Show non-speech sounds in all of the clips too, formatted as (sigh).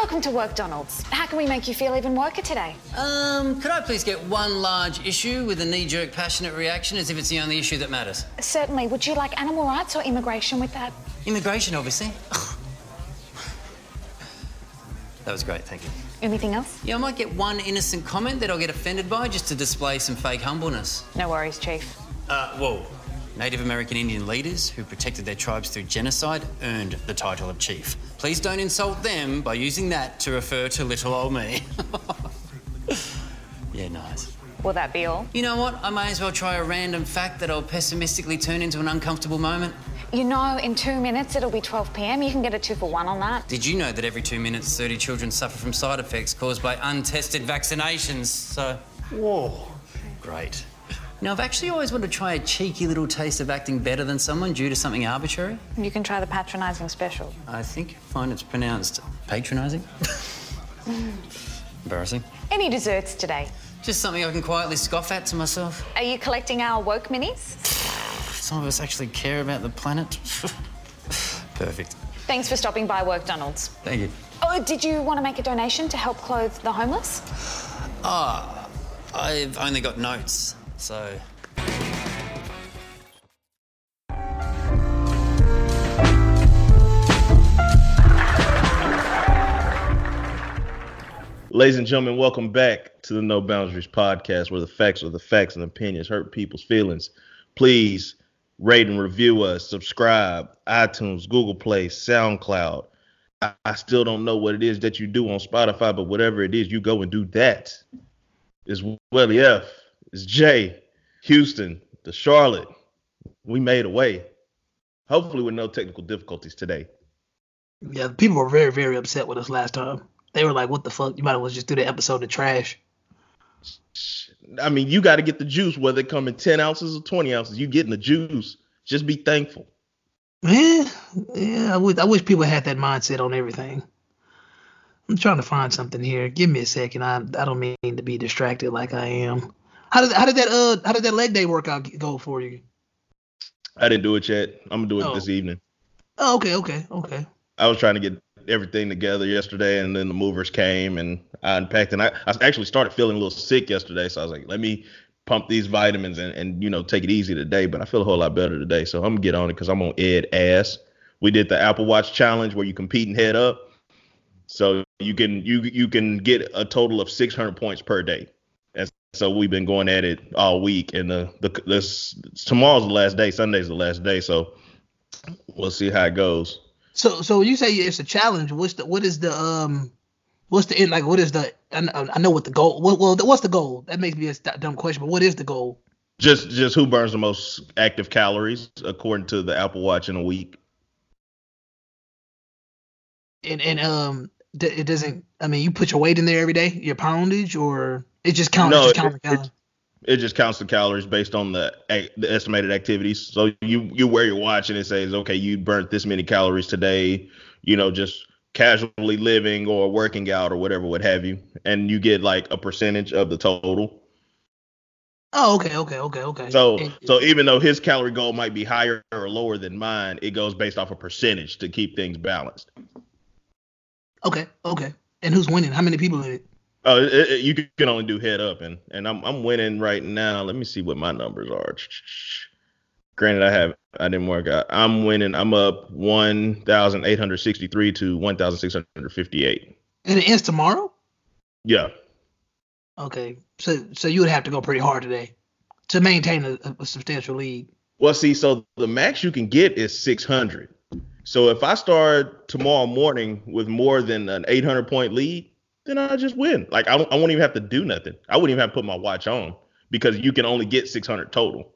welcome to Woke Donald's. How can we make you feel even worker today? Um, could I please get one large issue with a knee-jerk passionate reaction as if it's the only issue that matters? Certainly. Would you like animal rights or immigration with that? Immigration, obviously. that was great, thank you. Anything else? Yeah, I might get one innocent comment that I'll get offended by just to display some fake humbleness. No worries, Chief. Uh, whoa. Native American Indian leaders who protected their tribes through genocide earned the title of chief. Please don't insult them by using that to refer to little old me. (laughs) yeah, nice. Will that be all? You know what? I may as well try a random fact that'll pessimistically turn into an uncomfortable moment. You know, in two minutes it'll be 12 p.m. You can get a two for one on that. Did you know that every two minutes, 30 children suffer from side effects caused by untested vaccinations? So, whoa, great. Now, I've actually always wanted to try a cheeky little taste of acting better than someone due to something arbitrary. You can try the patronising special. I think you find it's pronounced patronising. Embarrassing. Any desserts today? Just something I can quietly scoff at to myself. Are you collecting our woke minis? Some of us actually care about the planet. Perfect. Thanks for stopping by Woke Donald's. Thank you. Oh, did you want to make a donation to help clothe the homeless? Ah, I've only got notes, so. Ladies and gentlemen, welcome back to the No Boundaries podcast, where the facts are the facts and opinions hurt people's feelings. Please rate and review us, subscribe, iTunes, Google Play, SoundCloud. I, I still don't know what it is that you do on Spotify, but whatever it is, you go and do that. It's Welly F. It's Jay, Houston, the Charlotte. We made a way. Hopefully, with no technical difficulties today. Yeah, people were very, very upset with us last time. They were like, "What the fuck? You might as well just do the episode of trash." I mean, you got to get the juice, whether it come in 10 ounces or 20 ounces. You getting the juice. Just be thankful. Yeah, yeah. I wish, I wish people had that mindset on everything. I'm trying to find something here. Give me a second. I I don't mean to be distracted like I am. How did how did that uh how did that leg day workout go for you? I didn't do it yet. I'm gonna do it Oh. this evening. Oh, okay, okay, okay. I was trying to get everything together yesterday, and then the movers came, and I unpacked. And I, I actually started feeling a little sick yesterday, so I was like, let me pump these vitamins and, and you know take it easy today. But I feel a whole lot better today, so I'm gonna get on it because I'm on Ed ass. We did the Apple Watch challenge where you compete and head up, so you can you you can get a total of 600 points per day. So we've been going at it all week, and the the this tomorrow's the last day, Sunday's the last day, so we'll see how it goes. So so you say it's a challenge. What's the what is the um what's the end like? What is the I know, I know what the goal. Well, well, what's the goal? That makes me a dumb question. But what is the goal? Just just who burns the most active calories according to the Apple Watch in a week. And and um d- it doesn't. I mean, you put your weight in there every day, your poundage, or it just counts. No, just it- the it- calories. It just counts the calories based on the the estimated activities. So you you wear your watch and it says, okay, you burnt this many calories today. You know, just casually living or working out or whatever, what have you, and you get like a percentage of the total. Oh, okay, okay, okay, okay. So so even though his calorie goal might be higher or lower than mine, it goes based off a percentage to keep things balanced. okay, okay. And who's winning? How many people in it? Oh, it, it- you can only do head up, and and I'm I'm winning right now. Let me see what my numbers are. Granted, I have I didn't work out. I'm winning. I'm up one thousand eight hundred sixty three to one thousand six hundred fifty eight. And it ends tomorrow. Yeah, Okay, so so you would have to go pretty hard today to maintain a, a substantial lead. Well, see, so the max you can get is 600. So if I start tomorrow morning with more than an 800 point lead, then I just win. Like I, don't, I won't even have to do nothing. I wouldn't even have to put my watch on because you can only get 600 total.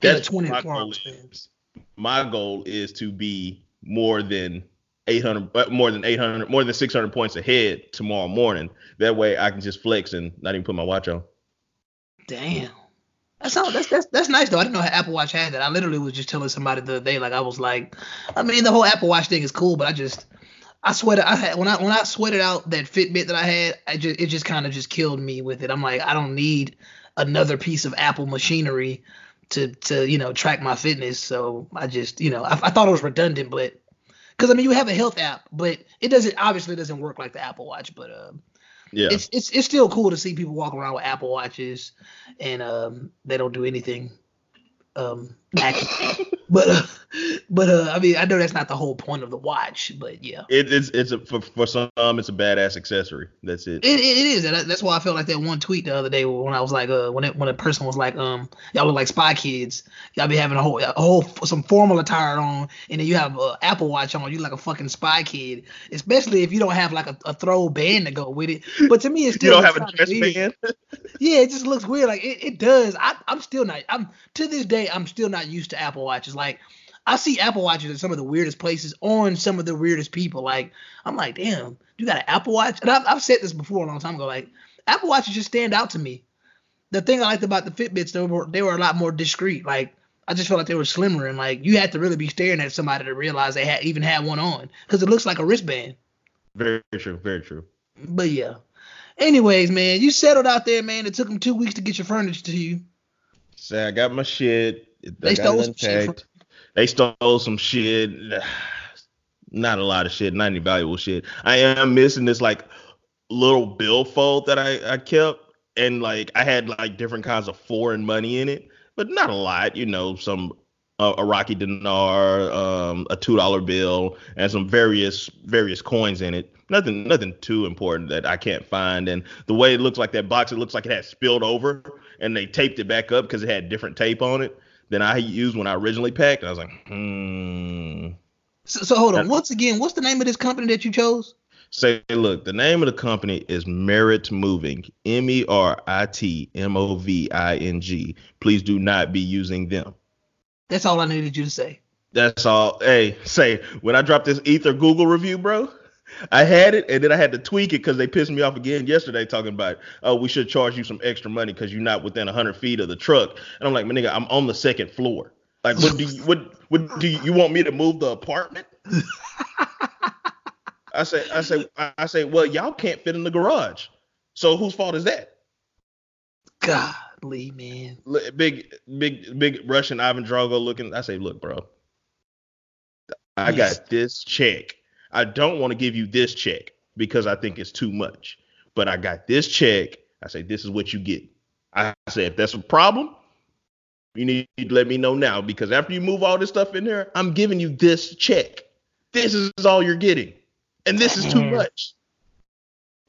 That's 24 my goal. Is. My goal is to be more than 800, uh, more than 800, more than 600 points ahead tomorrow morning. That way I can just flex and not even put my watch on. Damn. That's all, that's that's that's nice though. I didn't know Apple Watch had that. I literally was just telling somebody the other day, like I was like, I mean the whole Apple Watch thing is cool, but I just I sweated I had when I when I sweated out that Fitbit that I had, I just it just kind of just killed me with it. I'm like, I don't need another piece of Apple machinery to to you know track my fitness. So I just you know I, I thought it was redundant, but Because I mean, you have a health app, but it doesn't obviously doesn't work like the Apple Watch. But um, Yeah. it's it's it's still cool to see people walk around with Apple Watches and um they don't do anything um (laughs) but uh, (laughs) but uh, I mean, I know that's not the whole point of the watch, but yeah. It, it's it's a, for for some it's a badass accessory. That's it. It, it, is, and that- that's why I felt like that one tweet the other day when I was like, uh, when it, when a person was like, um, y'all look like spy kids, y'all be having a whole, a whole some formal attire on, and then you have a Apple Watch on, you like a fucking spy kid, especially if you don't have like a, a throw band to go with it. But to me, it's you still don't have a dress weird. band. (laughs) Yeah, it just looks weird. Like it, it does. I, I'm still not. I'm to this day. I'm still not used to Apple Watches. Like I see Apple Watches in some of the weirdest places on some of the weirdest people. Like I'm like, damn, you got an Apple Watch? And I've, I've said this before a long time ago. Like Apple Watches just stand out to me. The thing I liked about the Fitbits, they were they were a lot more discreet. Like I just felt like they were slimmer and like you had to really be staring at somebody to realize they had even had one on because it looks like a wristband. Very true. Very true. But yeah. Anyways, man, you settled out there, man. It took them two weeks to get your furniture to you. Say I got my shit. They stole some shit. They stole some shit. (sighs) Not a lot of shit. Not any valuable shit. I am missing this like little billfold that I I kept, and like I had like different kinds of foreign money in it, but not a lot. You know, some uh, Iraqi dinar, um, a two dollar bill, and some various various coins in it. Nothing nothing too important that I can't find. And the way it looks like that box, it looks like it had spilled over, and they taped it back up because it had different tape on it than I used when I originally packed. I was like, hmm. So, so hold on. Once again, what's the name of this company that you chose? Say, look, the name of the company is Merit Moving. M E R I T M O V I N G. Please do not be using them. That's all I needed you to say. That's all. Hey, say when I dropped this Ether Google review, bro, I had it and then I had to tweak it because they pissed me off again yesterday talking about, oh, we should charge you some extra money because you're not within 100 feet of the truck. And I'm like, my nigga, I'm on the second floor. Like, what do you what what do you, you want me to move the apartment? (laughs) I say, I say, I say, well, y'all can't fit in the garage. So whose fault is that? Godly man. Big, big, big Russian Ivan Drago looking. I say, look, bro, I got this check. I don't want to give you this check because I think it's too much. But I got this check. I say, this is what you get. I say, if that's a problem, you need to let me know now because after you move all this stuff in there, I'm giving you this check. This is all you're getting. And this is too mm. much.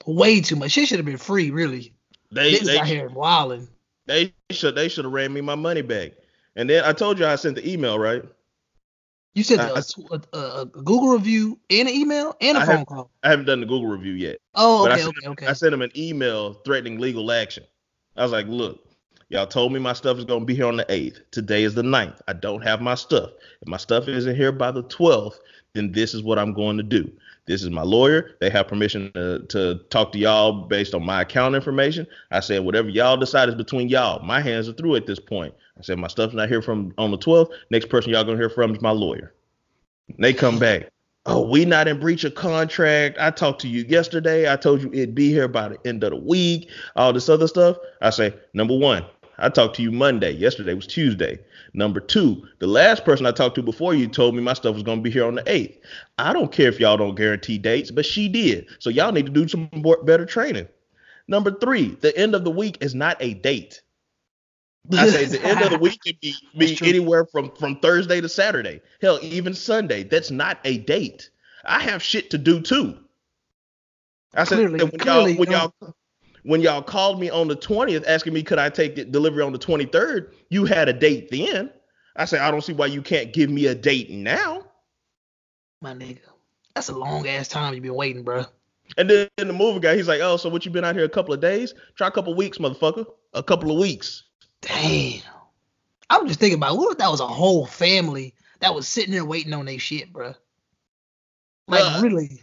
Way too much. Shit should have been free, really. They they out here wilding. they should they should have ran me my money back. And then I told you I sent the email, right? You said I- a, a, a Google review and an email and a I phone have- call. I haven't done the Google review yet. Oh, I okay, sent, okay, okay. I sent him an email threatening legal action. I was like, look, y'all told me my stuff is going to be here on the 8th. Today is the 9th. I don't have my stuff. If my stuff isn't here by the 12th, then this is what I'm going to do. This is my lawyer. They have permission to, to talk to y'all based on my account information. I said, whatever y'all decide is between y'all. My hands are through at this point. I said, my stuff's not here from on the 12th. Next person y'all to hear from is my lawyer. And they come back. Oh, we not in breach of contract. I talked to you yesterday. I told you it'd be here by the end of the week. All this other stuff. I say, number one, I talked to you Monday. Yesterday was Tuesday. Number two, the last person I talked to before you told me my stuff was gonna be here on the eighth. I don't care if y'all don't guarantee dates, but she did. So y'all need to do some more, better training. Number three, the end of the week is not a date. (laughs) I say the end of the week can be, be anywhere from from Thursday to Saturday. Hell, even Sunday. That's not a date. I have shit to do too. I said Clearly- when clearly, y'all when y'all when y'all called me on the 20th asking me could I take the delivery on the 23rd, you had a date then. I said I don't see why you can't give me a date now. My nigga. That's a long ass time you've been waiting, bro. And then the movie guy, he's like, "Oh, so what you been out here a couple of days? Try a couple of weeks, motherfucker. A couple of weeks." Damn. I was just thinking about what if that was a whole family that was sitting there waiting on their shit, bro. Like Uh, really.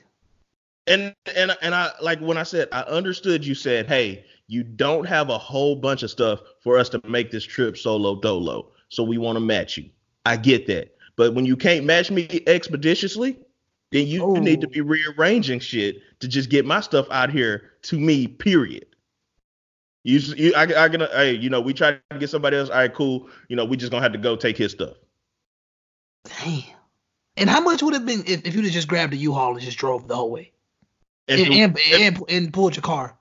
And and and I like when I said I understood you said, "Hey, you don't have a whole bunch of stuff for us to make this trip solo dolo, so we want to match you." I get that, but when you can't match me expeditiously, then you Oh. need to be rearranging shit to just get my stuff out here to me. Period. You, you I, I gonna, hey, you know, we try to get somebody else. All right, cool. You know, we just gonna have to go take his stuff. Damn. And how much would it have been if, if you'd have just grabbed a U-Haul and just drove the whole way? If And, it- and, if- and, and pulled your car.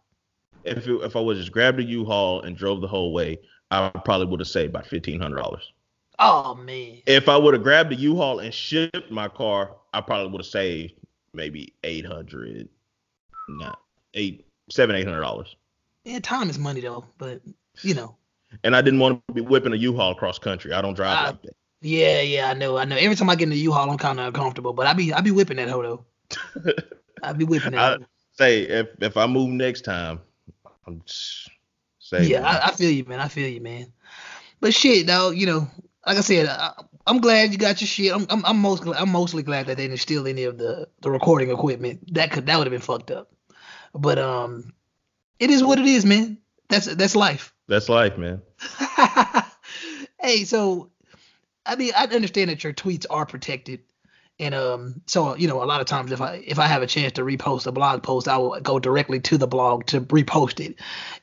if it, if I was just grabbed a U-Haul and drove the whole way, I probably would have saved about fifteen hundred dollars. Oh man. If I would have grabbed a U-Haul and shipped my car, I probably would have saved maybe eight hundred, not eight, seven, eight hundred dollars. Yeah, time is money though, but you know. And I didn't want to be whipping a U-Haul across country. I don't drive Ah. like that. Yeah, yeah, I know, I know. Every time I get in the U-Haul, I'm kind of uncomfortable, but I be I be whipping that hoe though. (laughs) I be whipping that. I say if if I move next time, I'm just saving. Yeah, I, I feel you, man. I feel you, man. But shit, though, you know, like I said, I, I'm glad you got your shit. I'm, I'm, I'm most, I'm mostly glad that they didn't steal any of the, the recording equipment. That could, that would have been fucked up. But um, it is what it is, man. That's that's life. (laughs) That's life, man. hey, so I mean, I understand that your tweets are protected, and um, so you know, a lot of times if I if I have a chance to repost a blog post, I will go directly to the blog to repost it,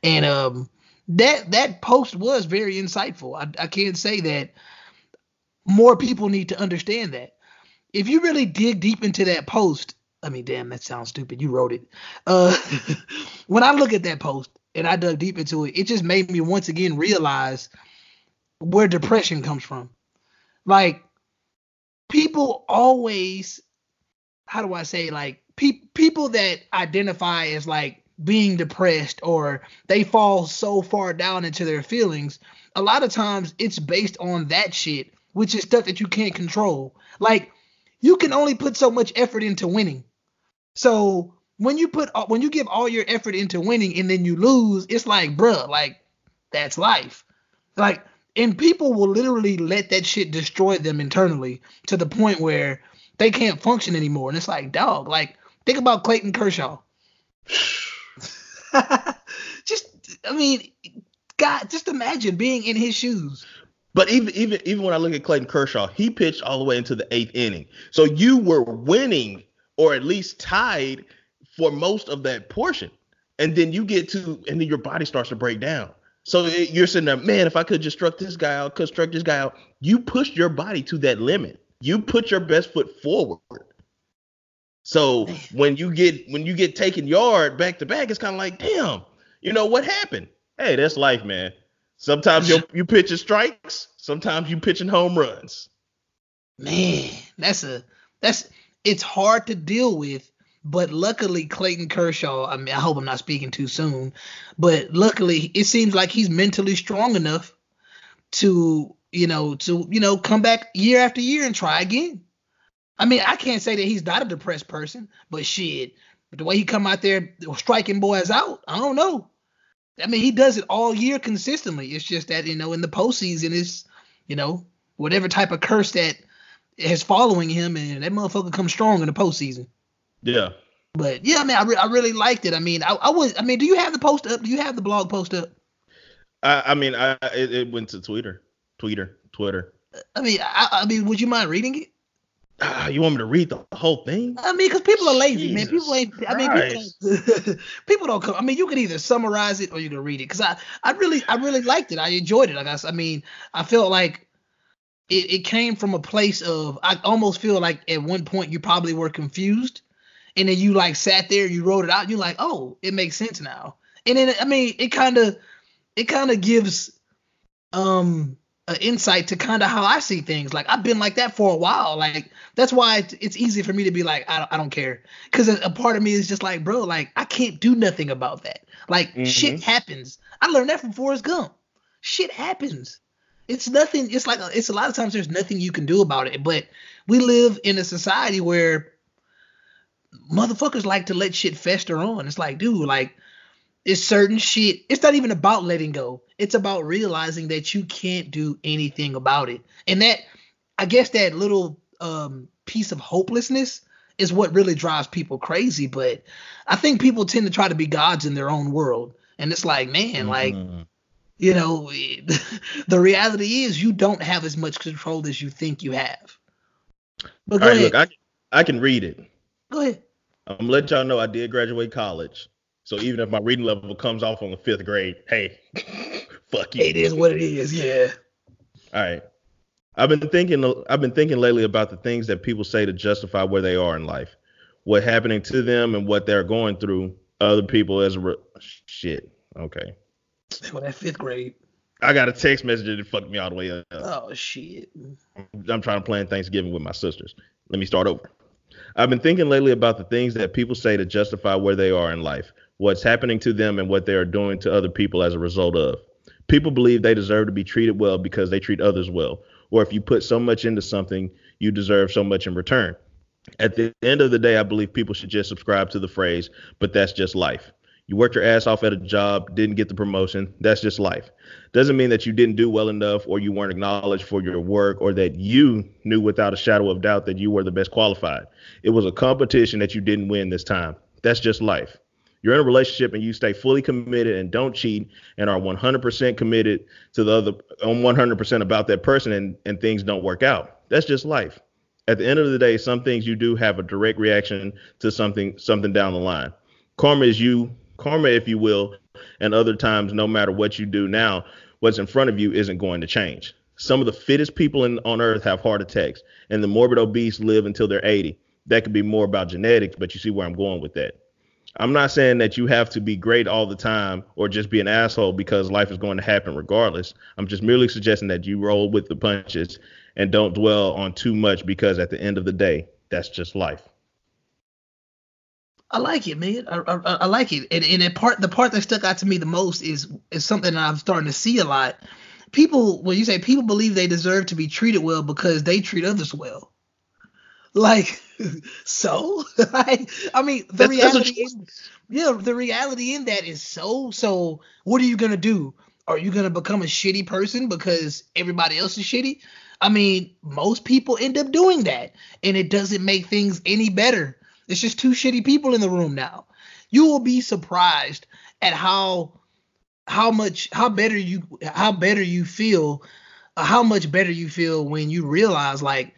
and um, that that post was very insightful. I, I can't say that more people need to understand that. If you really dig deep into that post, I mean, damn, that sounds stupid. You wrote it. Uh, (laughs) when I look at that post and I dug deep into it, it just made me once again realize where depression comes from. Like people always, how do I say, like pe- people that identify as like being depressed or they fall so far down into their feelings, a lot of times it's based on that shit, which is stuff that you can't control. Like you can only put so much effort into winning. So when you put uh, when you give all your effort into winning and then you lose, it's like, bruh, like that's life. Like, and people will literally let that shit destroy them internally to the point where they can't function anymore. And it's like, dog, like think about Clayton Kershaw. (laughs) just, I mean, God, just imagine being in his shoes. But even even even when I look at Clayton Kershaw, he pitched all the way into the eighth inning. So you were winning or at least tied for most of that portion. And then you get to and then your body starts to break down. So it- you're sitting there, man, if I could just struck this guy out, could struck this guy out. You pushed your body to that limit. You put your best foot forward. So when you get when you get taken yard back to back, it's kind of like, damn, you know what happened? Hey, that's life, man. Sometimes you (laughs) you pitching strikes, sometimes you pitching home runs. Man, that's a that's it's hard to deal with. But luckily, Clayton Kershaw. I mean, I hope I'm not speaking too soon, but luckily, it seems like he's mentally strong enough to you know to you know come back year after year and try again. I mean, I can't say that he's not a depressed person, but shit, the way he come out there striking boys out, I don't know. I mean, he does it all year consistently. It's just that you know in the postseason is you know whatever type of curse that is following him, and that motherfucker comes strong in the postseason. Yeah. But yeah, I mean, I, re- I really liked it. I mean, I, I was. I mean, do you have the post up? Do you have the blog post up? I, I mean, I it, it went to Twitter, Twitter, Twitter. I mean, I, I mean, would you mind reading it? Ah, you want me to read the whole thing? I mean, because people are lazy, man. People ain't. I mean, people don't, people don't come. I mean, you can either summarize it or you can read it. Because I, I really, I really liked it. I enjoyed it. Like I, s- I mean, I felt like it, it came from a place of. I almost feel like at one point you probably were confused, and then you like sat there, you wrote it out, you're like, oh, it makes sense now. And then I mean, it kind of, it kind of gives, um, an insight to kind of how I see things. Like I've been like that for a while. Like that's why it's, easy for me to be like, I don't, I don't care, because a, a part of me is just like, bro, like I can't do nothing about that. Like Mhm. shit happens. I learned that from Forrest Gump. Shit happens. It's nothing. It's like it's a lot of times there's nothing you can do about it. But we live in a society where motherfuckers like to let shit fester on. It's like, dude, like it's certain shit. It's not even about letting go. It's about realizing that you can't do anything about it. And that I guess that little um piece of hopelessness is what really drives people crazy. But I think people tend to try to be gods in their own world. And it's like, man, like, Mhm. you know, (laughs) the reality is you don't have as much control as you think you have. But All right, ahead. look, I I can read it. Go ahead. I'm gonna let y'all know I did graduate college. So even if my reading level comes off on the fifth grade, hey, (laughs) fuck you. It is what it is. Yeah. All right. I've been thinking I've been thinking lately about the things that people say to justify where they are in life, what happening to them and what they're going through other people as a re- shit. Okay. Well, that fifth grade. I got a text message that fucked me all the way up. Oh shit. I'm trying to plan Thanksgiving with my sisters. Let me start over. I've been thinking lately about the things that people say to justify where they are in life, what's happening to them and what they are doing to other people as a result of. People believe they deserve to be treated well because they treat others well, or if you put so much into something, you deserve so much in return. At the end of the day, I believe people should just subscribe to the phrase, but that's just life. You worked your ass off at a job, didn't get the promotion. That's just life. Doesn't mean that you didn't do well enough or you weren't acknowledged for your work or that you knew without a shadow of doubt that you were the best qualified. It was a competition that you didn't win this time. That's just life. You're in a relationship and you stay fully committed and don't cheat and are 100% committed to the other on 100% about that person and, and things don't work out. That's just life. At the end of the day, some things you do have a direct reaction to something something down the line. Karma is you karma, if you will, and other times, no matter what you do now, what's in front of you isn't going to change. Some of the fittest people in, on earth have heart attacks, and the morbid obese live until they're 80. That could be more about genetics, but you see where I'm going with that. I'm not saying that you have to be great all the time or just be an asshole because life is going to happen regardless. I'm just merely suggesting that you roll with the punches and don't dwell on too much because at the end of the day, that's just life. I like it, man. I, I, I like it, and and the part the part that stuck out to me the most is is something that I'm starting to see a lot. People, when you say people believe they deserve to be treated well because they treat others well, like (laughs) so. (laughs) like, I mean, the that's, reality, that's yeah, the reality in that is so. So, what are you gonna do? Are you gonna become a shitty person because everybody else is shitty? I mean, most people end up doing that, and it doesn't make things any better it's just two shitty people in the room now. You will be surprised at how how much how better you how better you feel, uh, how much better you feel when you realize like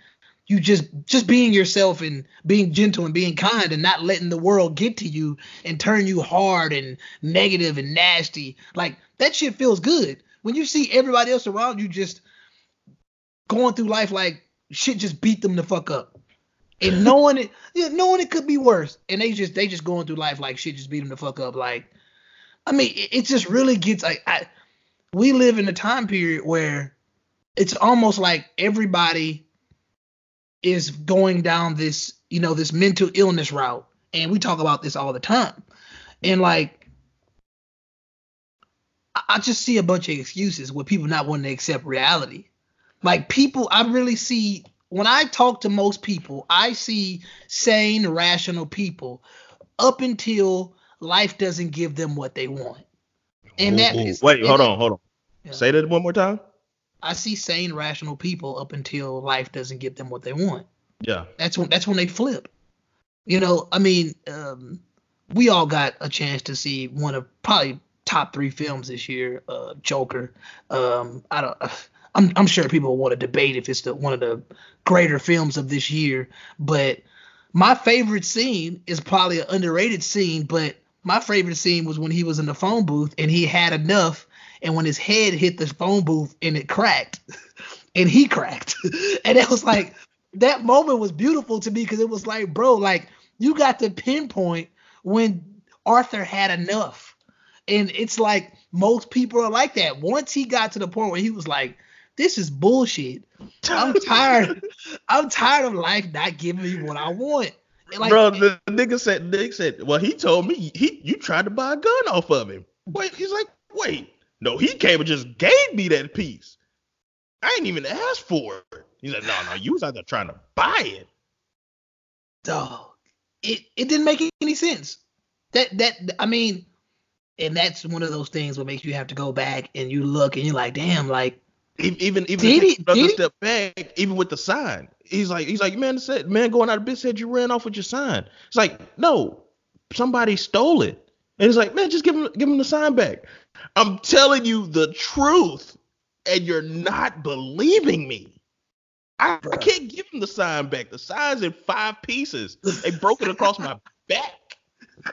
you just just being yourself and being gentle and being kind and not letting the world get to you and turn you hard and negative and nasty. Like that shit feels good. When you see everybody else around you just going through life like shit just beat them the fuck up and knowing it, knowing it could be worse, and they just they just going through life like shit just beat them the fuck up. Like, I mean, it, it just really gets like I, we live in a time period where it's almost like everybody is going down this you know this mental illness route, and we talk about this all the time, and like I just see a bunch of excuses with people not wanting to accept reality. Like people, I really see when I talk to most people, I see sane, rational people up until life doesn't give them what they want. And ooh, that is, wait, hold on, hold on. Yeah. Say that one more time. I see sane, rational people up until life doesn't give them what they want. Yeah. That's when that's when they flip. You know, I mean, um, we all got a chance to see one of probably top three films this year, uh, Joker. Um, I don't. I'm, I'm sure people want to debate if it's the one of the greater films of this year, but my favorite scene is probably an underrated scene, but my favorite scene was when he was in the phone booth and he had enough, and when his head hit the phone booth and it cracked, (laughs) and he cracked, (laughs) and it was like that moment was beautiful to me because it was like, bro, like you got to pinpoint when Arthur had enough, and it's like most people are like that. Once he got to the point where he was like, this is bullshit. I'm (laughs) tired. I'm tired of life not giving me what I want. Like, Bro, the nigga said, Nick said, well, he told me he you tried to buy a gun off of him. Wait, he's like, wait, no, he came and just gave me that piece. I ain't even asked for it. He's like, no, no, you was out there trying to buy it. Dog, it it didn't make any sense. That that I mean, and that's one of those things what makes you have to go back and you look and you're like, damn, like even even did he, brother did step back, even with the sign. He's like he's like man said man going out of business said you ran off with your sign. It's like no, somebody stole it. And it's like man just give him give him the sign back. I'm telling you the truth, and you're not believing me. I, I can't give him the sign back. The sign's in five pieces. They broke it across my back. (laughs)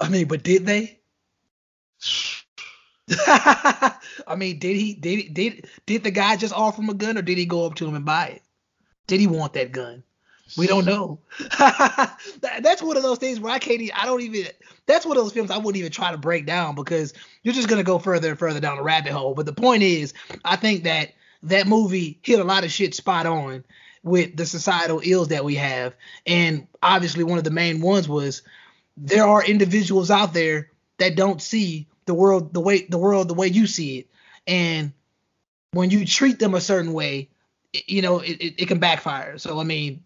I mean, but did they? (sighs) (sighs) (sighs) (laughs) I mean, did he did did did the guy just offer him a gun or did he go up to him and buy it? Did he want that gun? We don't know. (laughs) that's one of those things where I can't. Even, I don't even. That's one of those films I wouldn't even try to break down because you're just gonna go further and further down the rabbit hole. But the point is, I think that that movie hit a lot of shit spot on with the societal ills that we have, and obviously one of the main ones was there are individuals out there that don't see the world the way the world the way you see it, and when you treat them a certain way, you know it, it, it can backfire. So I mean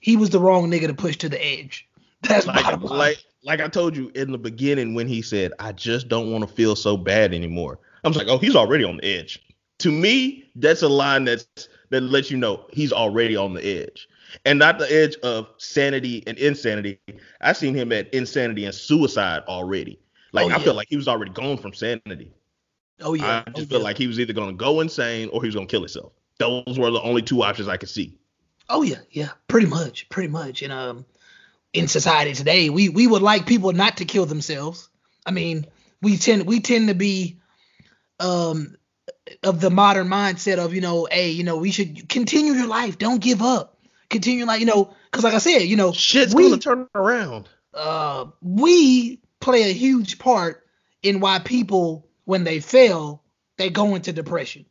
he was the wrong nigga to push to the edge. (laughs) That's like, like like I told you in the beginning when he said, I just don't want to feel so bad anymore. I was like, oh, he's already on the edge. To me, that's a line that's that lets you know he's already on the edge. And not the edge of sanity and insanity. I've seen him at insanity and suicide already. Like oh, yeah. I feel like he was already gone from sanity. Oh yeah. I just oh, feel yeah. like he was either gonna go insane or he was gonna kill himself. Those were the only two options I could see. Oh yeah, yeah, pretty much, pretty much. And um, in society today, we we would like people not to kill themselves. I mean, we tend we tend to be um of the modern mindset of you know, hey, you know, we should continue your life, don't give up, continue like you know, because like I said, you know, shit's we, gonna turn around. Uh, we play a huge part in why people when they fail they go into depression.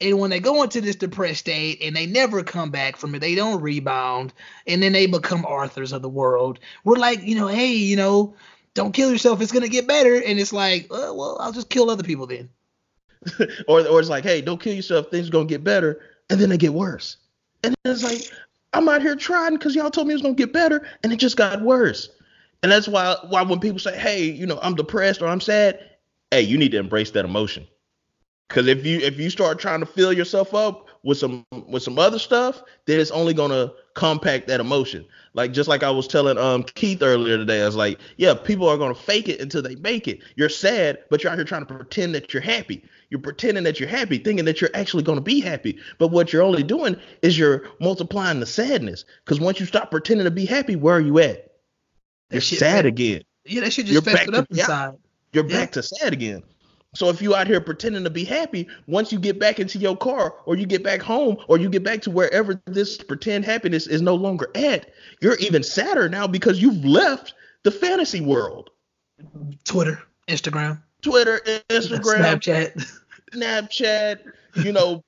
And when they go into this depressed state and they never come back from it, they don't rebound, and then they become Arthurs of the world. We're like, you know, hey, you know, don't kill yourself. It's gonna get better. And it's like, uh, well, I'll just kill other people then. (laughs) or, or it's like, hey, don't kill yourself. Things gonna get better, and then they get worse. And it's like, I'm out here trying because y'all told me it was gonna get better, and it just got worse. And that's why, why when people say, hey, you know, I'm depressed or I'm sad, hey, you need to embrace that emotion. Because if you if you start trying to fill yourself up with some with some other stuff, then it's only gonna compact that emotion. Like just like I was telling um Keith earlier today, I was like, yeah, people are gonna fake it until they make it. You're sad, but you're out here trying to pretend that you're happy. You're pretending that you're happy, thinking that you're actually gonna be happy. But what you're only doing is you're multiplying the sadness. Because once you stop pretending to be happy, where are you at? You're sad again. Yeah, that shit just festered up inside. You're yeah. back to sad again. So if you out here pretending to be happy, once you get back into your car or you get back home or you get back to wherever this pretend happiness is no longer at, you're even sadder now because you've left the fantasy world. Twitter, Instagram, Twitter, Instagram, Snapchat, (laughs) Snapchat, you know,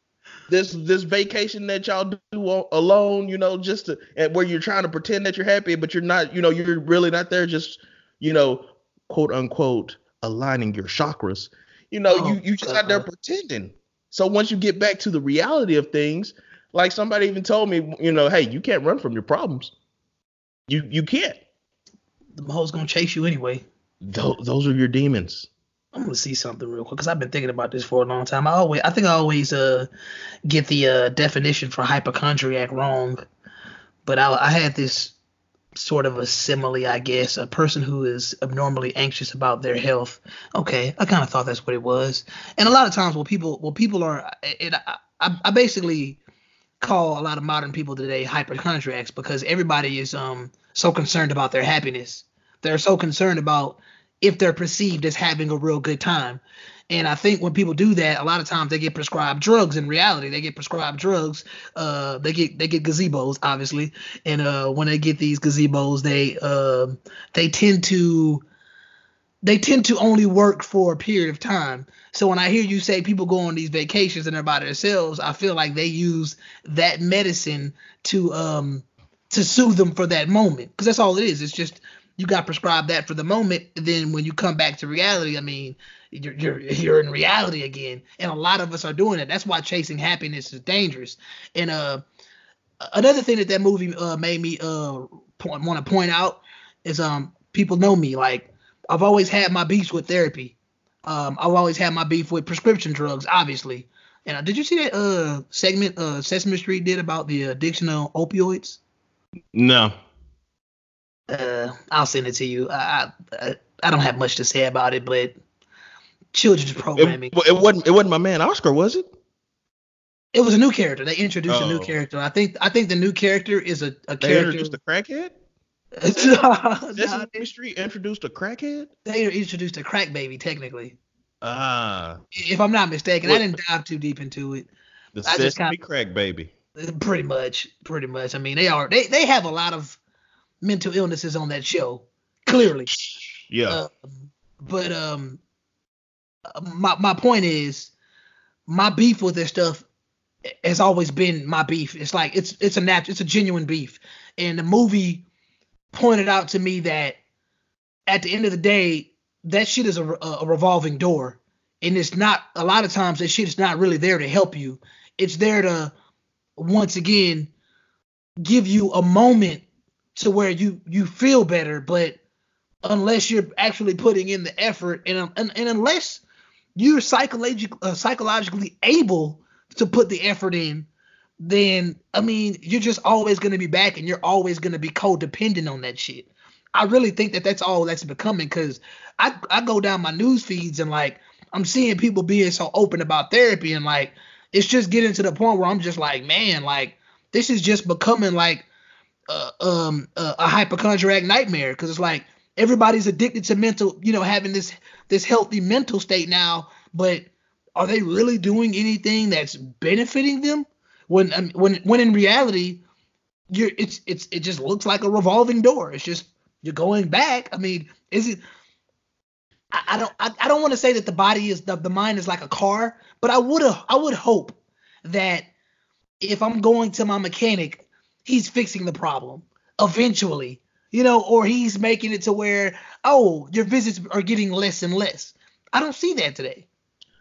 this this vacation that y'all do alone, you know, just to, where you're trying to pretend that you're happy, but you're not, you know, you're really not there just, you know, quote unquote aligning your chakras you know, oh, you you just out there uh-huh. pretending. So once you get back to the reality of things, like somebody even told me, you know, hey, you can't run from your problems. You you can't. The hoes gonna chase you anyway. Th- those are your demons. I'm gonna see something real quick because I've been thinking about this for a long time. I always, I think I always uh get the uh, definition for hypochondriac wrong, but I, I had this sort of a simile, I guess, a person who is abnormally anxious about their health. Okay, I kind of thought that's what it was. And a lot of times, when people, when people are, it, I, I basically call a lot of modern people today hypochondriacs because everybody is um so concerned about their happiness. They're so concerned about if they're perceived as having a real good time. And I think when people do that, a lot of times they get prescribed drugs. In reality, they get prescribed drugs. Uh, they get they get placebos, obviously. And uh, when they get these placebos, they uh, they tend to they tend to only work for a period of time. So when I hear you say people go on these vacations and they're by themselves, I feel like they use that medicine to um to soothe them for that moment because that's all it is. It's just you got prescribed that for the moment. then when you come back to reality, I mean, you're, you're you're in reality again, and a lot of us are doing it. That's why chasing happiness is dangerous. And uh, another thing that that movie uh made me uh point, want to point out is um people know me like I've always had my beefs with therapy. Um, I've always had my beef with prescription drugs, obviously. And uh, did you see that uh segment uh Sesame Street did about the addiction of opioids? No. Uh, I'll send it to you. I, I I don't have much to say about it, but children's programming. It, it, wasn't. It wasn't my man Oscar, was it? It was a new character. They introduced oh. a new oh. character. I think. I think the new character is a, a they character. Introduced a crackhead. (laughs) no, (laughs) Sesame Street introduced a crackhead. They introduced a crack baby, technically. Ah. if I'm not mistaken, what, I didn't dive too deep into it. The I sesame kinda, crack baby. Pretty much, pretty much. I mean, they are they they have a lot of mental illnesses on that show, clearly. Yeah. Uh, but um, my my point is, my beef with this stuff has always been my beef. It's like it's it's a nat it's a genuine beef, and the movie pointed out to me that at the end of the day, that shit is a, a revolving door, and it's not a lot of times that shit is not really there to help you. It's there to once again give you a moment to where you you feel better, but unless you're actually putting in the effort and and, and unless you're psychologically uh, psychologically able to put the effort in, then I mean you're just always going to be back and you're always going to be codependent on that shit. I really think that that's all that's becoming because I I go down my news feeds and like I'm seeing people being so open about therapy and like it's just getting to the point where I'm just like man like this is just becoming like um uh, a hypochondriac nightmare because it's like everybody's addicted to mental you know having this this healthy mental state now but are they really doing anything that's benefiting them when um, when when in reality you're it's it's it just looks like a revolving door it's just you're going back. I mean, is it? I, I don't. I, I don't want to say that the body is the, the mind is like a car, but I would I would hope that if I'm going to my mechanic, he's fixing the problem eventually, you know, or he's making it to where oh your visits are getting less and less. I don't see that today.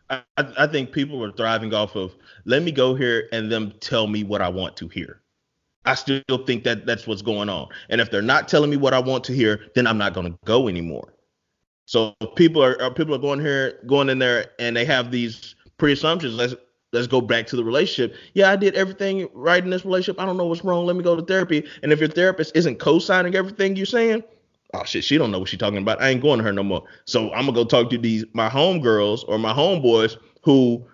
I, I think people are thriving off of let me go here and them tell me what I want to hear. I still think that that's what's going on. And if they're not telling me what I want to hear, then I'm not going to go anymore. So people are, are, people are going here, going in there, and they have these pre-assumptions. Let's go back to the relationship. Yeah, I did everything right in this relationship. I don't know what's wrong. Let me go to therapy. And if your therapist isn't co-signing everything you're saying, oh shit, she don't know what she's talking about. I ain't going to her no more. So I'm gonna go talk to these my homegirls or my homeboys who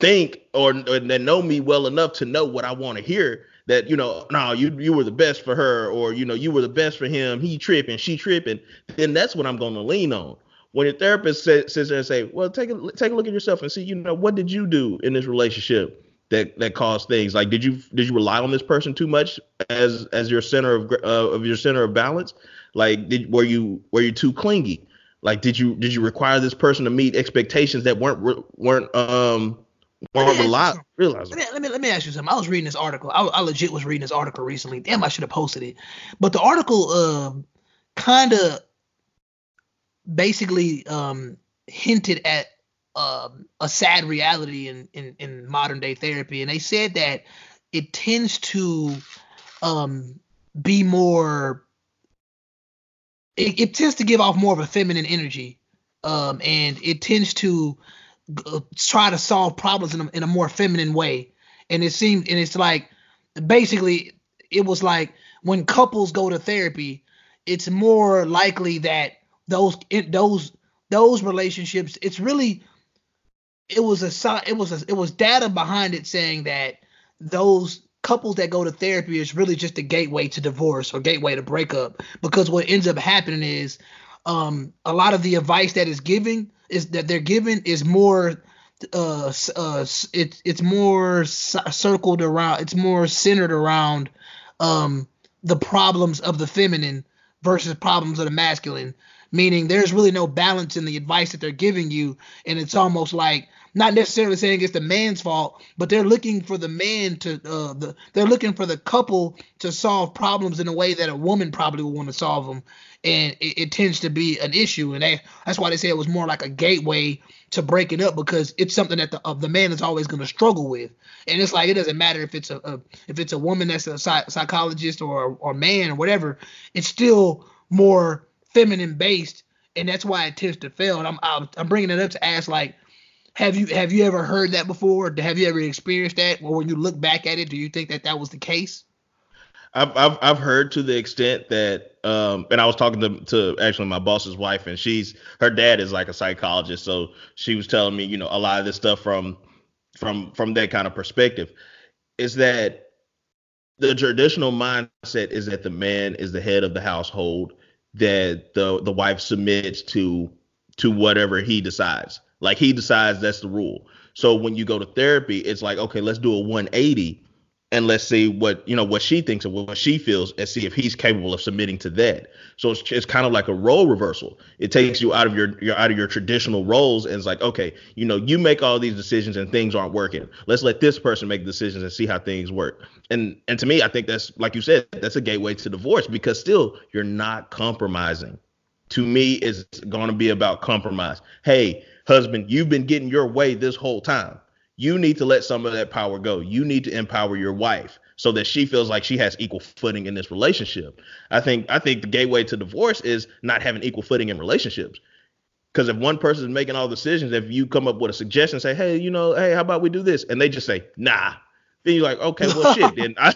think or, or that know me well enough to know what I want to hear that you know, no, you you were the best for her, or you know, you were the best for him. He tripping, she tripping. Then that's what I'm to lean on. When your therapist sits there and say, well, take a take a look at yourself and see, you know, what did you do in this relationship that that caused things? Like, did you did you rely on this person too much as as your center of uh, of your center of balance? Like, did were you were you too clingy? Like, did you did you require this person to meet expectations that weren't weren't um a lot. Realize let me, let me let me ask you something. I was reading this article. I, I legit was reading this article recently. Damn, I should have posted it. But the article um kind of basically um hinted at um, a sad reality in, in, in modern day therapy, and they said that it tends to um, be more. It, it, tends to give off more of a feminine energy, um, and it tends to try to solve problems in a, in a more feminine way. And it seemed, and it's like, basically, it was like when couples go to therapy, it's more likely that those those those relationships. It's really, it was a it was a, it was data behind it saying that those couples that go to therapy is really just a gateway to divorce or gateway to breakup because what ends up happening is um, a lot of the advice that is giving is that they're given is more uh uh it's it's more circled around it's more centered around um the problems of the feminine versus problems of the masculine meaning there's really no balance in the advice that they're giving you. And it's almost like not necessarily saying it's the man's fault but they're looking for the man to uh the they're looking for the couple to solve problems in a way that a woman probably would want to solve them and it, it, tends to be an issue, and they, that's why they say it was more like a gateway to breaking up because it's something that the uh, the man is always going to struggle with, and it's like it doesn't matter if it's a, a if it's a woman that's a psych- psychologist or or man or whatever, it's still more feminine based, and that's why it tends to fail. And I'm I'm, bringing it up to ask like. Have you have you ever heard that before? Have you ever experienced that? Or when you look back at it, do you think that that was the case? I've, I've I've heard to the extent that um and I was talking to to actually my boss's wife and she's her dad is like a psychologist so she was telling me you know a lot of this stuff from from from that kind of perspective is that the traditional mindset is that the man is the head of the household that the the wife submits to to whatever he decides Like he decides that's the rule. So when you go to therapy, it's like, okay, let's do a 180 and let's see what you know what she thinks and what she feels and see if he's capable of submitting to that. So it's, it's kind of like a role reversal. It takes you out of your, your out of your traditional roles and it's like okay you know you make all these decisions and things aren't working. Let's let this person make decisions and see how things work. And and to me i think that's like you said that's a gateway to divorce because still you're not compromising. To me it's going to be about compromise. Hey husband you've been getting your way this whole time you need to let some of that power go. You need to empower your wife so that she feels like she has equal footing in this relationship. I think I think the gateway to divorce is not having equal footing in relationships. Because if one person is making all decisions, if you come up with a suggestion, say, hey, you know, hey, how about we do this? And they just say, nah. Then you're like, okay, well, shit, then I,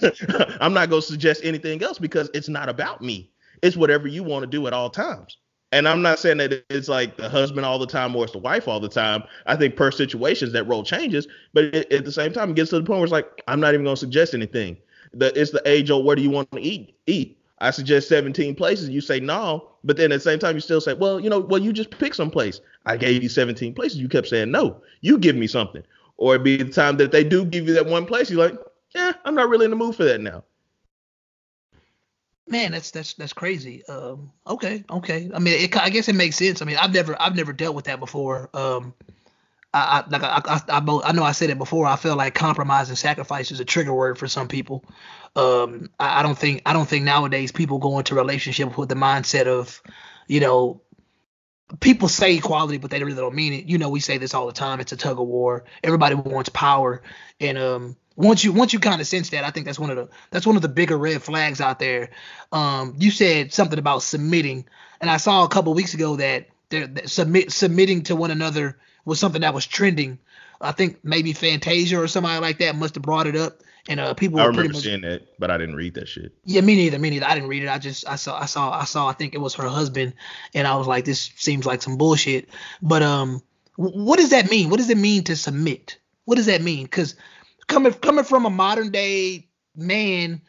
(laughs) I'm not going to suggest anything else because it's not about me. It's whatever you want to do at all times. And I'm not saying that it's like the husband all the time or it's the wife all the time. I think per situations that role changes, but it, at the same time, it gets to the point where it's like I'm not even going to suggest anything. The, it's the age old where do you want to eat? Eat. I suggest 17 places. You say no, but then at the same time you still say, well, you know, well you just pick some place. I gave you 17 places. You kept saying no. You give me something. Or it'd be the time that they do give you that one place. You're like, yeah, I'm not really in the mood for that now. Man, that's that's that's crazy. Um, okay, okay. I mean, it, I guess it makes sense. I mean, I've never I've never dealt with that before. Um, I, I like I, I I, I know I said it before. I feel like compromise and sacrifice is a trigger word for some people. Um, I, I don't think I don't think nowadays people go into relationships with the mindset of, you know, people say equality, but they really don't mean it. You know, we say this all the time. It's a tug of war. Everybody wants power, and um, once you once you kind of sense that, I think that's one of the that's one of the bigger red flags out there. Um, you said something about submitting, and I saw a couple weeks ago that they're, submit submitting to one another was something that was trending. I think maybe Fantasia or somebody like that must have brought it up, and uh, people. I remember much, seeing that, but I didn't read that shit. Yeah, me neither. Me neither. I didn't read it. I just I saw I saw I saw. I think it was her husband, and I was like, this seems like some bullshit. But um, what does that mean? What does it mean to submit? What does that mean? Because coming coming from a modern day man,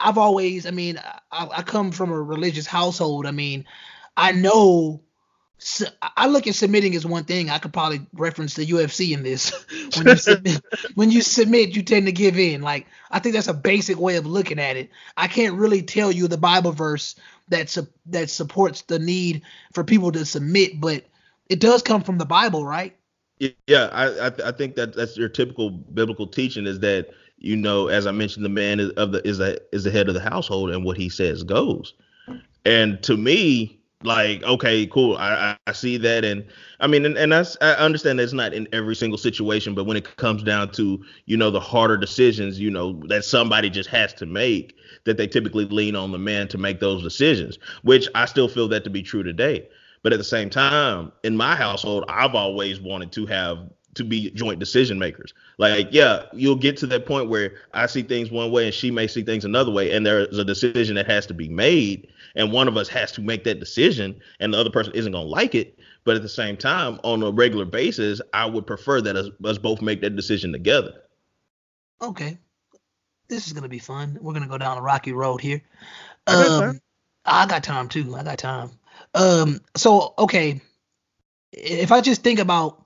I've always, I mean, I, I come from a religious household. I mean, I know. So I look at submitting as one thing. I could probably reference the UFC in this. (laughs) when you submit, (laughs) when you submit, you tend to give in. Like I think that's a basic way of looking at it. I can't really tell you the Bible verse that su- that supports the need for people to submit, but it does come from the Bible, right? Yeah, I I, I think that that's your typical biblical teaching is that you know, as I mentioned, the man is of the is a is the head of the household, and what he says goes. And to me, like, okay, cool, I I, see that, and I mean, and, and I, I understand that's not in every single situation, but when it comes down to you know the harder decisions, you know that somebody just has to make, that they typically lean on the man to make those decisions, which I still feel that to be true today. But at the same time, in my household, I've always wanted to have to be joint decision makers. Like, yeah, you'll get to that point where I see things one way and she may see things another way, and there's a decision that has to be made, and one of us has to make that decision, and the other person isn't gonna like it. But at the same time, on a regular basis, I would prefer that us, us both make that decision together. Okay, this is gonna be fun. We're gonna go down a rocky road here. Um, I got time too. I got time. Um, so okay, if I just think about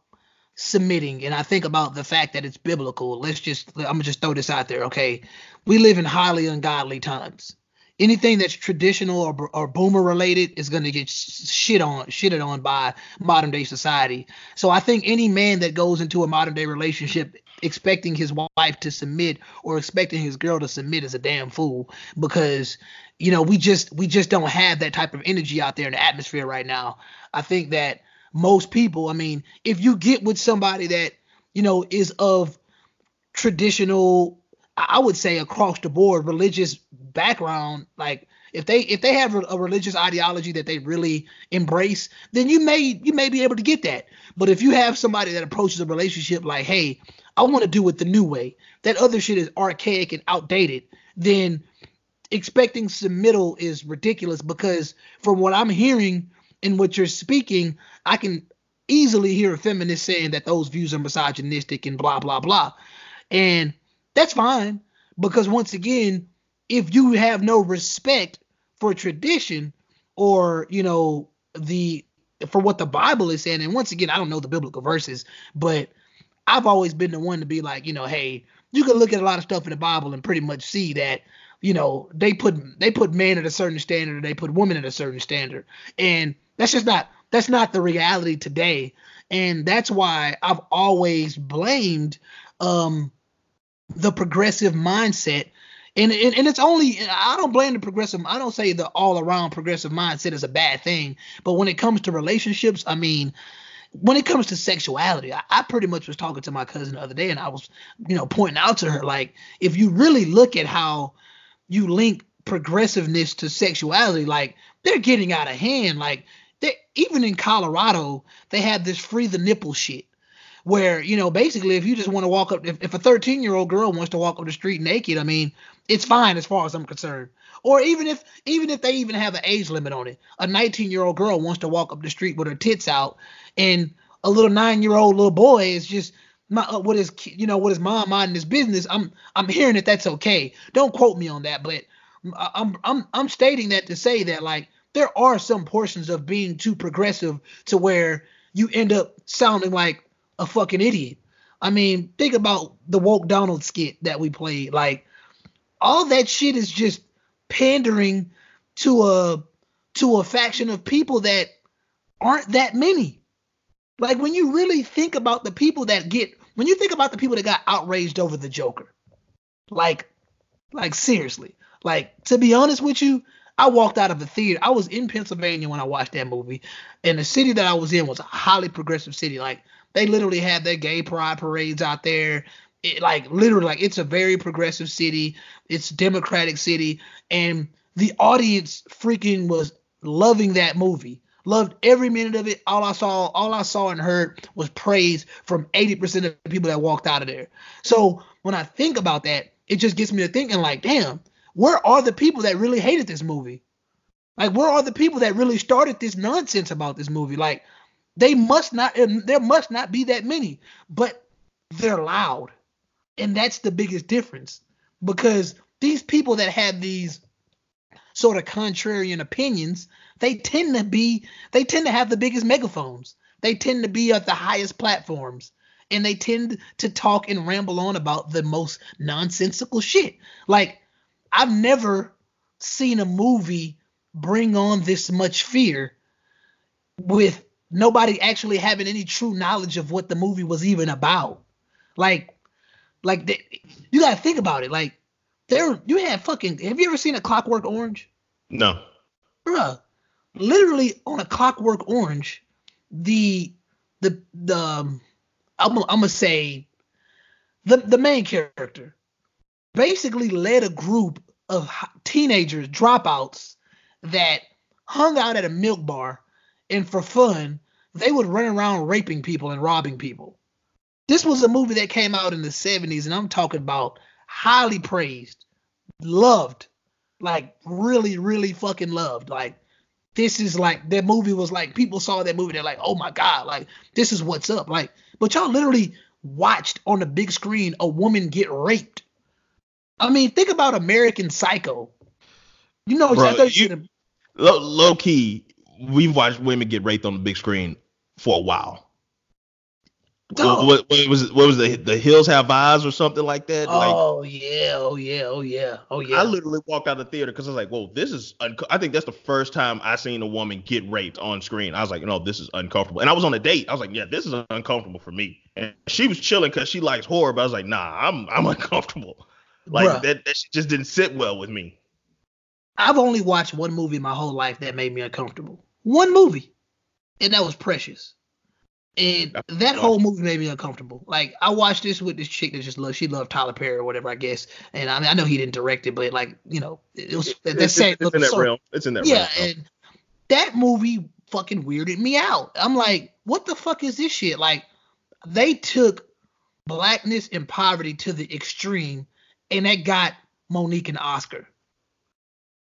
submitting and I think about the fact that it's biblical, let's just I'm gonna just throw this out there. Okay, we live in highly ungodly times. Anything that's traditional or, or boomer related is going to get shit on, shitted on by modern day society. So I think any man that goes into a modern day relationship expecting his wife to submit or expecting his girl to submit is a damn fool because you know, we just we just don't have that type of energy out there in the atmosphere right now. I think that most people, I mean, if you get with somebody that, you know, is of traditional I would say across the board religious background, like if they if they have a religious ideology that they really embrace, then you may you may be able to get that. But if you have somebody that approaches a relationship like, hey, I want to do it the new way, that other shit is archaic and outdated, then expecting submittal is ridiculous because from what I'm hearing and what you're speaking, I can easily hear a feminist saying that those views are misogynistic and blah blah blah. And that's fine because once again, if you have no respect for tradition or, you know, the for what the Bible is saying. And once again, I don't know the biblical verses, but I've always been the one to be like, you know, hey, you can look at a lot of stuff in the Bible and pretty much see that, you know, they put they put men at a certain standard, they put women at a certain standard, and that's just not that's not the reality today. And that's why I've always blamed um, the progressive mindset and, and and it's only I don't blame the progressive. I don't say the all around progressive mindset is a bad thing, but when it comes to relationships, I mean, when it comes to sexuality, I, I, pretty much was talking to my cousin the other day, and I was, you know, pointing out to her like, if you really look at how you link progressiveness to sexuality, like they're getting out of hand. Like they even in Colorado, they have this free the nipple shit where you know basically if you just want to walk up if, if a 13 year old girl wants to walk up the street naked i mean it's fine as far as i'm concerned. Or even if even if they even have an age limit on it a 19 year old girl wants to walk up the street with her tits out and a little nine year old little boy is just my, uh, what is you know what his mom minding his business i'm i'm hearing that that's okay. Don't quote me on that but i'm i'm i'm stating that to say that like there are some portions of being too progressive to where you end up sounding like a fucking idiot. I mean, think about the woke Donald skit that we played. Like all that shit is just pandering to a to a faction of people that aren't that many. Like when you really think about the people that get when you think about the people that got outraged over the Joker. Like like seriously. Like to be honest with you, I walked out of the theater. I was in Pennsylvania when I watched that movie, and the city that I was in was a highly progressive city. Like they literally have their gay pride parades out there. It, like literally, like it's a very progressive city. It's democratic city, and the audience freaking was loving that movie. Loved every minute of it. All I saw, all I saw and heard was praise from 80% of the people that walked out of there. So when I think about that, it just gets me to thinking like, damn, where are the people that really hated this movie? Like, where are the people that really started this nonsense about this movie? Like, they must not, there must not be that many, but they're loud. And that's the biggest difference because these people that have these sort of contrarian opinions, they tend to be, they tend to have the biggest megaphones. They tend to be at the highest platforms and they tend to talk and ramble on about the most nonsensical shit. Like, I've never seen a movie bring on this much fear with nobody actually having any true knowledge of what the movie was even about. Like, like you gotta think about it. Like, there, you had fucking. Have you ever seen a Clockwork Orange? No. Bruh, literally on a Clockwork Orange, the the the um, I'm, I'm gonna say the the main character basically led a group of teenagers dropouts that hung out at a milk bar and for fun, they would run around raping people and robbing people. This was a movie that came out in the 70s, and I'm talking about highly praised, loved, like really, really fucking loved. Like, this is like that movie was like people saw that movie, they're like, oh my God, like this is what's up. Like, but y'all literally watched on the big screen a woman get raped. I mean, think about American Psycho. You know, Bro, you, low, low key, we've watched women get raped on the big screen for a while. What, what, what, was what was the the hills have eyes or something like that? Oh like, yeah, oh yeah, oh yeah, oh yeah. I literally walked out of the theater because I was like, "Whoa, this is." Un-. I think that's the first time I seen a woman get raped on screen. I was like, "No, this is uncomfortable." And I was on a date. I was like, "Yeah, this is uncomfortable for me." And she was chilling because she likes horror, but I was like, "Nah, I'm I'm (laughs) uncomfortable." Like Bruh. that that just didn't sit well with me. I've only watched one movie my whole life that made me uncomfortable. One movie, and that was Precious. And that whole movie made me uncomfortable. Like I watched this with this chick that just loved, she loved Tyler Perry or whatever, I guess. And I mean, I know he didn't direct it, but like, you know, it was it, that it's, it's in that realm. It's in that yeah, realm. and that movie fucking weirded me out. I'm like, what the fuck is this shit? Like, they took blackness and poverty to the extreme, and that got Mo'Nique an Oscar.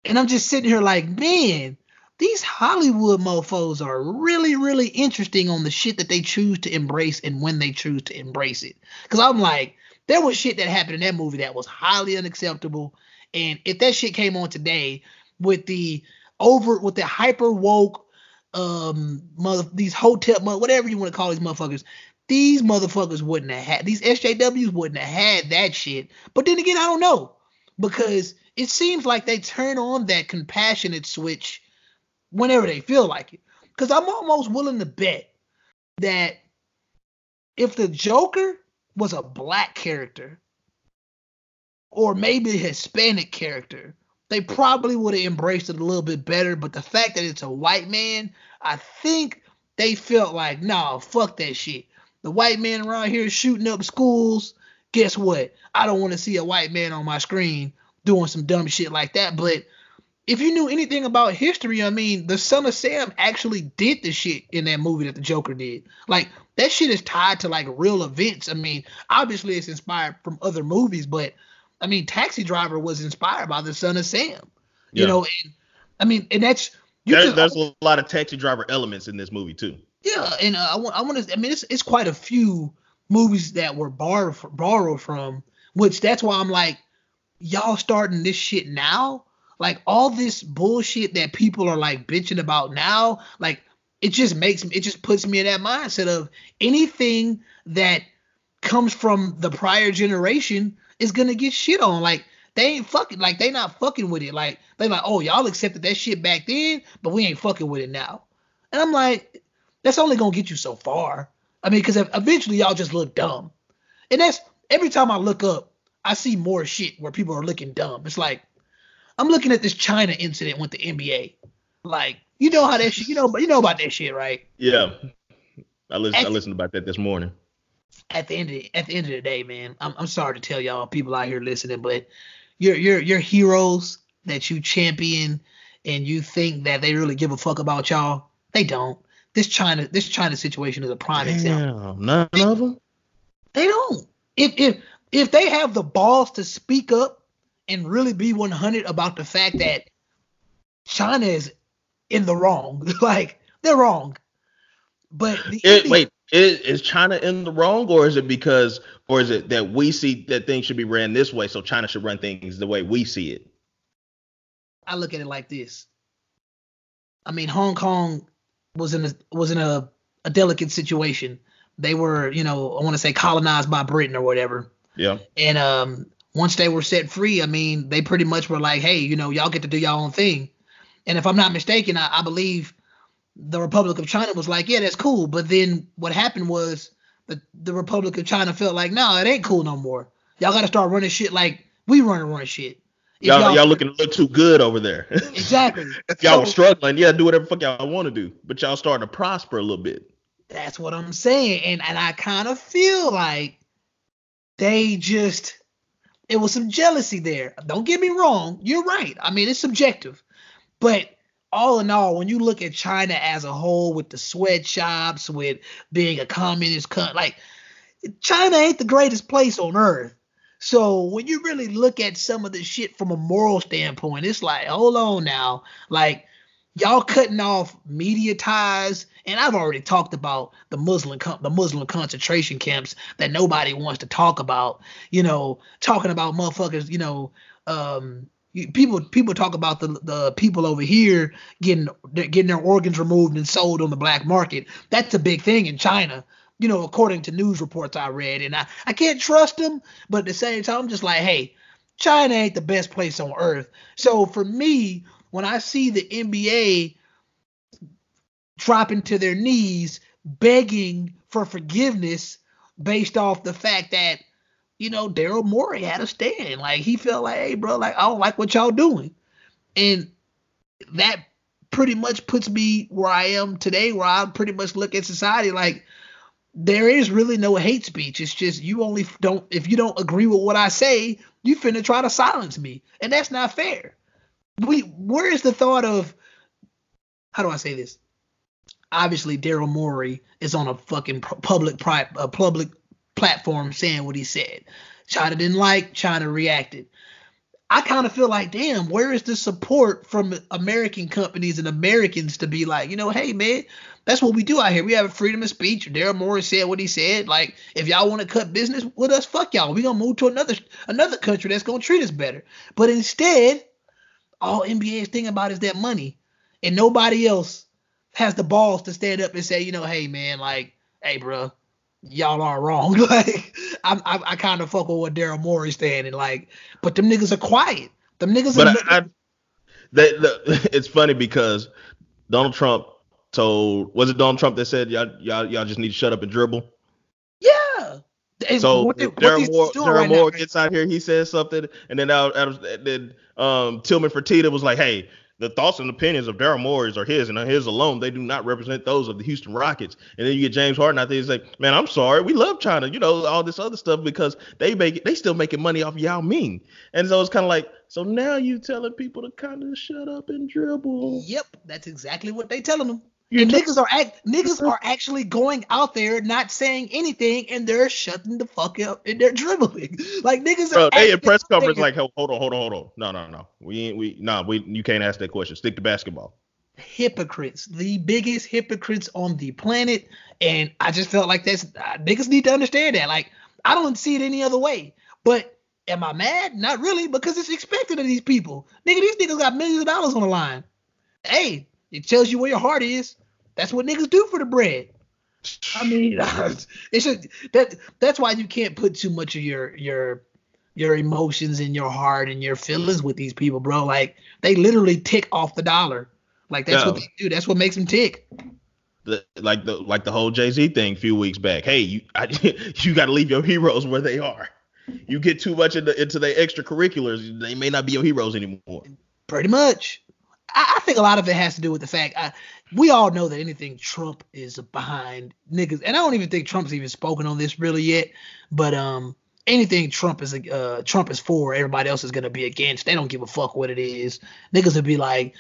And I'm just sitting here like, man, these Hollywood mofos are really, really interesting on the shit that they choose to embrace and when they choose to embrace it. Because I'm like, there was shit that happened in that movie that was highly unacceptable. And if that shit came on today with the over, with the hyper woke, um mother these hotel mother, whatever you want to call these motherfuckers these motherfuckers wouldn't have had these SJWs wouldn't have had that shit. But then again, I don't know because it seems like they turn on that compassionate switch whenever they feel like it. Because I'm almost willing to bet that if the Joker was a black character or maybe a Hispanic character, they probably would have embraced it a little bit better. But the fact that it's a white man, I think they felt like, nah, fuck that shit. The white man around here shooting up schools. Guess what? I don't want to see a white man on my screen doing some dumb shit like that. But if you knew anything about history, I mean, the son of Sam actually did the shit in that movie that the Joker did. Like that shit is tied to like real events. I mean, obviously it's inspired from other movies, but I mean, Taxi Driver was inspired by the son of Sam. You yeah. know, and I mean, and that's there, just, there's a lot of Taxi Driver elements in this movie too. Yeah, and uh, I want I want to. I mean, it's it's quite a few movies that were borrowed borrowed from, which that's why I'm like, y'all starting this shit now. Like all this bullshit that people are like bitching about now, like it just makes me, it just puts me in that mindset of anything that comes from the prior generation is gonna get shit on. Like they ain't fucking, like they not fucking with it. Like they like, oh y'all accepted that shit back then, but we ain't fucking with it now. And I'm like, that's only gonna get you so far. I mean, because eventually y'all just look dumb, and that's every time I look up, I see more shit where people are looking dumb. It's like I'm looking at this China incident with the NBA. Like, you know how that shit, you know, but you know about that shit, right? Yeah, I listened. I listened about that this morning. At the end of the, at the end of the day, man, I'm I'm sorry to tell y'all people out here listening, but your your your heroes that you champion and you think that they really give a fuck about y'all, they don't this China this China situation is a prime Damn, example. None of them. They don't. If if if they have the balls to speak up and really be 100 about the fact that China is in the wrong, (laughs) like they're wrong. But it, wait, is, is China in the wrong, or is it because, or is it that we see that things should be ran this way, so China should run things the way we see it? I look at it like this. I mean, Hong Kong was in a was in a, a delicate situation. They were, you know, I want to say colonized by Britain or whatever. Yeah. And um, once they were set free, I mean, they pretty much were like, hey, you know, y'all get to do y'all own thing. And if I'm not mistaken, I, I believe the Republic of China was like, yeah, that's cool. But then what happened was the the Republic of China felt like, no, it ain't cool no more. Y'all got to start running shit like we run run shit. Y'all, y'all, y'all looking a little too good over there. (laughs) Exactly. if y'all so, were struggling, yeah, do whatever fuck y'all want to do. But y'all starting to prosper a little bit. That's what I'm saying. And and I kind of feel like they just it was some jealousy there. Don't get me wrong. You're right. I mean, it's subjective. But all in all, when you look at China as a whole with the sweatshops, with being a communist country, like China ain't the greatest place on earth. So when you really look at some of the shit from a moral standpoint, it's like, hold on now, like y'all cutting off media ties, and I've already talked about the Muslim the Muslim concentration camps that nobody wants to talk about. You know, talking about motherfuckers, you know, um, people people talk about the the people over here getting getting their organs removed and sold on the black market. That's a big thing in China you know, according to news reports I read. And I, I can't trust them, but at the same time, I'm just like, hey, China ain't the best place on earth. So for me, when I see the NBA dropping to their knees, begging for forgiveness based off the fact that, you know, Daryl Morey had a stand. Like he felt like, hey, bro, like I don't like what y'all doing. And that pretty much puts me where I am today, where I pretty much look at society like there is really no hate speech. It's just you only don't if you don't agree with what I say, you finna try to silence me, and that's not fair. We where is the thought of how do I say this? Obviously, Daryl Morey is on a fucking public pri- a public platform saying what he said. China didn't like. China reacted. I kind of feel like, damn, where is the support from American companies and Americans to be like, you know, hey man, that's what we do out here. We have freedom of speech. Daryl Morey said what he said. Like, if y'all want to cut business with us, fuck y'all. We gonna move to another another country that's gonna treat us better. But instead, all NBA is thinking about is that money, and nobody else has the balls to stand up and say, you know, hey man, like, hey bro, y'all are wrong. (laughs) like, I I, I kind of fuck with what Daryl Morey's saying, and like, but them niggas are quiet. Them niggas. But are, I, I they, the, (laughs) it's funny because Donald Trump told was it Donald Trump that said y'all y'all y'all just need to shut up and dribble. Yeah. So what Daryl Morey, Daryl right Morey gets out here, he says something, and then out, then um, Tillman Fertitta was like, "Hey, the thoughts and opinions of Daryl Morey are his and his alone. They do not represent those of the Houston Rockets." And then you get James Harden out there. He's like, "Man, I'm sorry. We love China. You know all this other stuff because they make it, they still making money off Yao Ming." And so it's kind of like, so now you telling people to kind of shut up and dribble. Yep, that's exactly what they telling them. And niggas are act, niggas are actually going out there not saying anything and they're shutting the fuck up and they're dribbling. (laughs) Like niggas Bro, are they in press conference like hold on, hold on, hold on. No, no, no. We ain't we nah, we you can't ask that question. Stick to basketball. Hypocrites, the biggest hypocrites on the planet, and I just felt like that's uh, niggas need to understand that. Like I don't see it any other way. But am I mad? Not really, because it's expected of these people. Nigga, these niggas got millions of dollars on the line. Hey, it tells you where your heart is. That's what niggas do for the bread. I mean, (laughs) it's just that that's why you can't put too much of your your your emotions and your heart and your feelings with these people, bro. Like they literally tick off the dollar. Like that's what they do. That's what makes them tick. The, like the like the whole Jay Z thing a few weeks back. Hey, you I, (laughs) you got to leave your heroes where they are. You get too much into into their extracurriculars, they may not be your heroes anymore. Pretty much. I, I think a lot of it has to do with the fact I, we all know that anything Trump is behind niggas, and I don't even think Trump's even spoken on this really yet. But um, anything Trump is uh Trump is for, everybody else is gonna be against. They don't give a fuck what it is. Niggas would be like,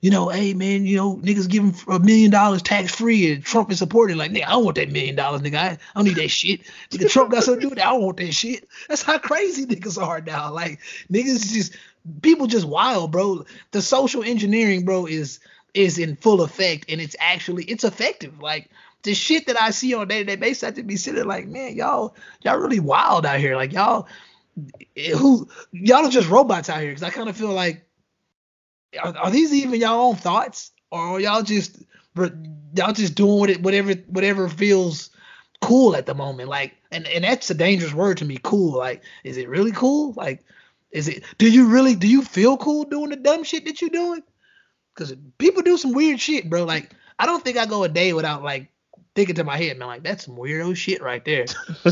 you know, hey man, you know, niggas give him a million dollars tax free, and Trump is supporting. Like, nigga, I don't want that million dollars, nigga. I, I don't need that shit. Nigga, Trump got something to do with that. I don't want that shit. That's how crazy (laughs) niggas are now. Like, niggas just people just wild, bro. The social engineering, bro, is is in full effect and it's actually it's effective. Like the shit that I see on a day-to-day basis, I just be sitting like, man, y'all, y'all really wild out here. Like y'all, eh, who y'all are just robots out here. Because I kind of feel like, are, are, these even y'all own thoughts, or y'all just y'all just doing it, whatever whatever feels cool at the moment? Like, and and that's a dangerous word to me. Cool. Like, is it really cool? Like, is it? Do you really do you feel cool doing the dumb shit that you're doing? Because people do some weird shit, bro. Like, I don't think I go a day without like thinking to my head, man, like that's some weirdo shit right there. (laughs)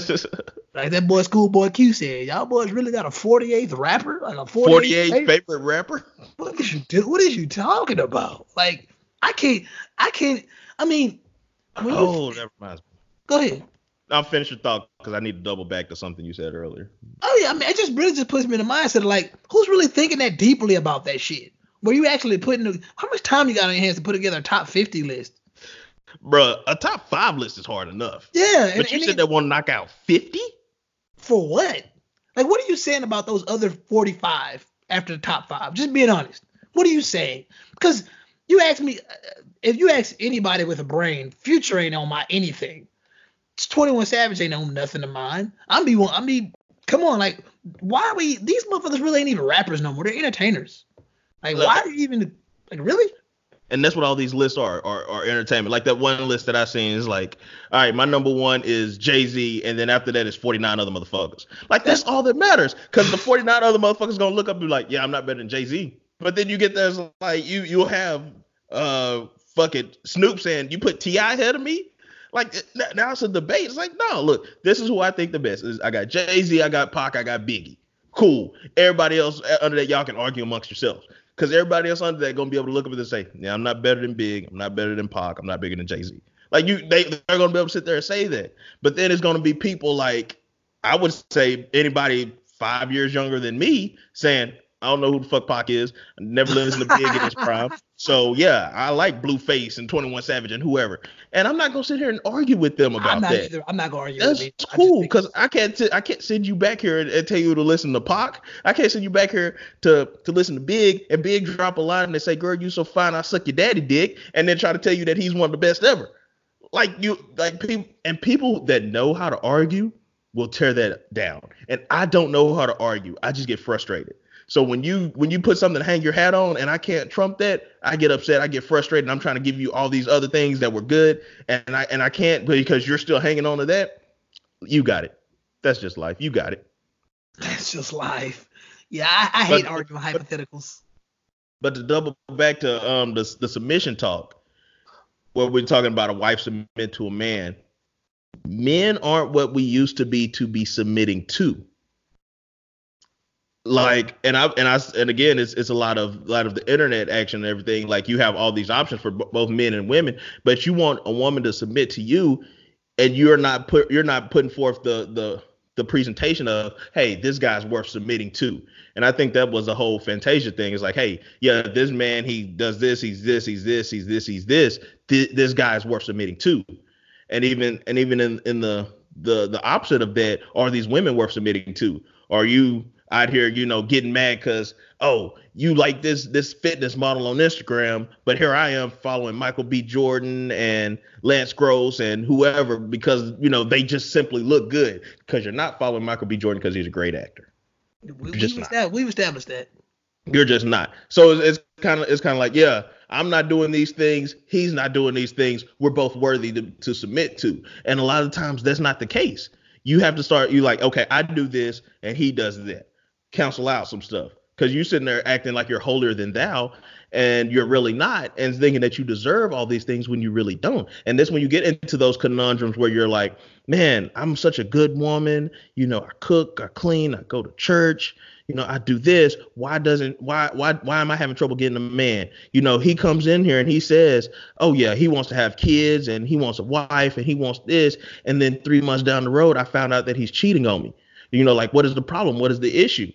like that boy Schoolboy Q said, y'all boys really got a 48th rapper, like a 48th, 48th favorite rapper. What is you do? What is you talking about? Like, I can't, I can't. I mean, oh, that reminds me. Go ahead. I'll finish your thought because I need to double back to something you said earlier. Oh yeah, I mean, it just really just puts me in the mindset of like, who's really thinking that deeply about that shit? Were you actually putting how much time you got on your hands to put together a top 50 list? Bruh, a top five list is hard enough. Yeah, but and, you and said it, they want to knock out 50 for what? Like, what are you saying about those other 45 after the top five? Just being honest. What are you saying? Because you ask me, uh, if you ask anybody with a brain, Future ain't on my anything. It's 21 Savage ain't on nothing of mine. I'm be, one, I mean, come on, like, why are we? These motherfuckers really ain't even rappers no more. They're entertainers. Like, why are you even like really? And that's what all these lists are, are, are entertainment. Like that one list that I seen is like, all right, my number one is Jay Z, and then after that is 49 other motherfuckers. Like that's all that matters, because the 49 other motherfuckers gonna look up and be like, yeah, I'm not better than Jay Z. But then you get there's like you you'll have uh fucking Snoop saying you put T.I. ahead of me. Like now it's a debate. It's like no, look, this is who I think the best is. I got Jay Z, I got Pac, I got Biggie. Cool. Everybody else uh, under that y'all can argue amongst yourselves because everybody else under that gonna be able to look up it and say, "Yeah, I'm not better than Big. I'm not better than Pac. I'm not bigger than Jay Z." Like you, they they're gonna be able to sit there and say that. But then it's gonna be people like I would say anybody five years younger than me saying, I don't know who the fuck Pac is. I never listened to Big in his (laughs) prime. So yeah, I like Blueface and 21 Savage and whoever. And I'm not gonna sit here and argue with them about I'm that. Either. I'm not gonna argue. That's with cool because I, I, can't t- I can't send you back here and, and, tell you to listen to Pac. I can't send you back here to to listen to Big and Big drop a line and say, "Girl, you so fine, I suck your daddy dick," and then try to tell you that he's one of the best ever. Like you, like people and people that know how to argue will tear that down. And I don't know how to argue. I just get frustrated. So when you when you put something to hang your hat on and I can't trump that, I get upset, I get frustrated, and I'm trying to give you all these other things that were good, and I and I can't because you're still hanging on to that. You got it. That's just life. You got it. That's just life. Yeah, I, I hate but, arguing but, hypotheticals. But to double back to um the the submission talk, where we're talking about a wife submit to a man, men aren't what we used to be to be submitting to. Like and I and I and again it's it's a lot of a lot of the internet action and everything. Like you have all these options for b- both men and women, but you want a woman to submit to you, and you're not put you're not putting forth the the the presentation of hey this guy's worth submitting to. And i think that was the whole fantasia thing. It's like hey yeah this man he does this he's this he's this he's this he's this. Th- this guy's worth submitting to. And even and even in in the the the opposite of that are these women worth submitting to? Are you out here you know getting mad because oh you like this this fitness model on instagram but here i am following michael b jordan and lance gross and whoever because you know they just simply look good because you're not following michael b jordan because he's a great actor we, we, established, we've established that you're just not so it's kind of it's kind of like yeah I'm not doing these things. He's not doing these things. We're both worthy to, to submit to. And a lot of times that's not the case. You have to start, you like, okay, I do this and he does that. Cancel out some stuff. Because you're sitting there acting like you're holier than thou and you're really not, and thinking that you deserve all these things when you really don't. And this when you get into those conundrums where you're like, man, I'm such a good woman. You know, I cook, I clean, I go to church, you know, I do this. Why doesn't why why why am I having trouble getting a man? You know, he comes in here and he says, "Oh yeah, he wants to have kids and he wants a wife and he wants this." And then 3 months down the road, I found out that he's cheating on me. You know, like what is the problem? What is the issue?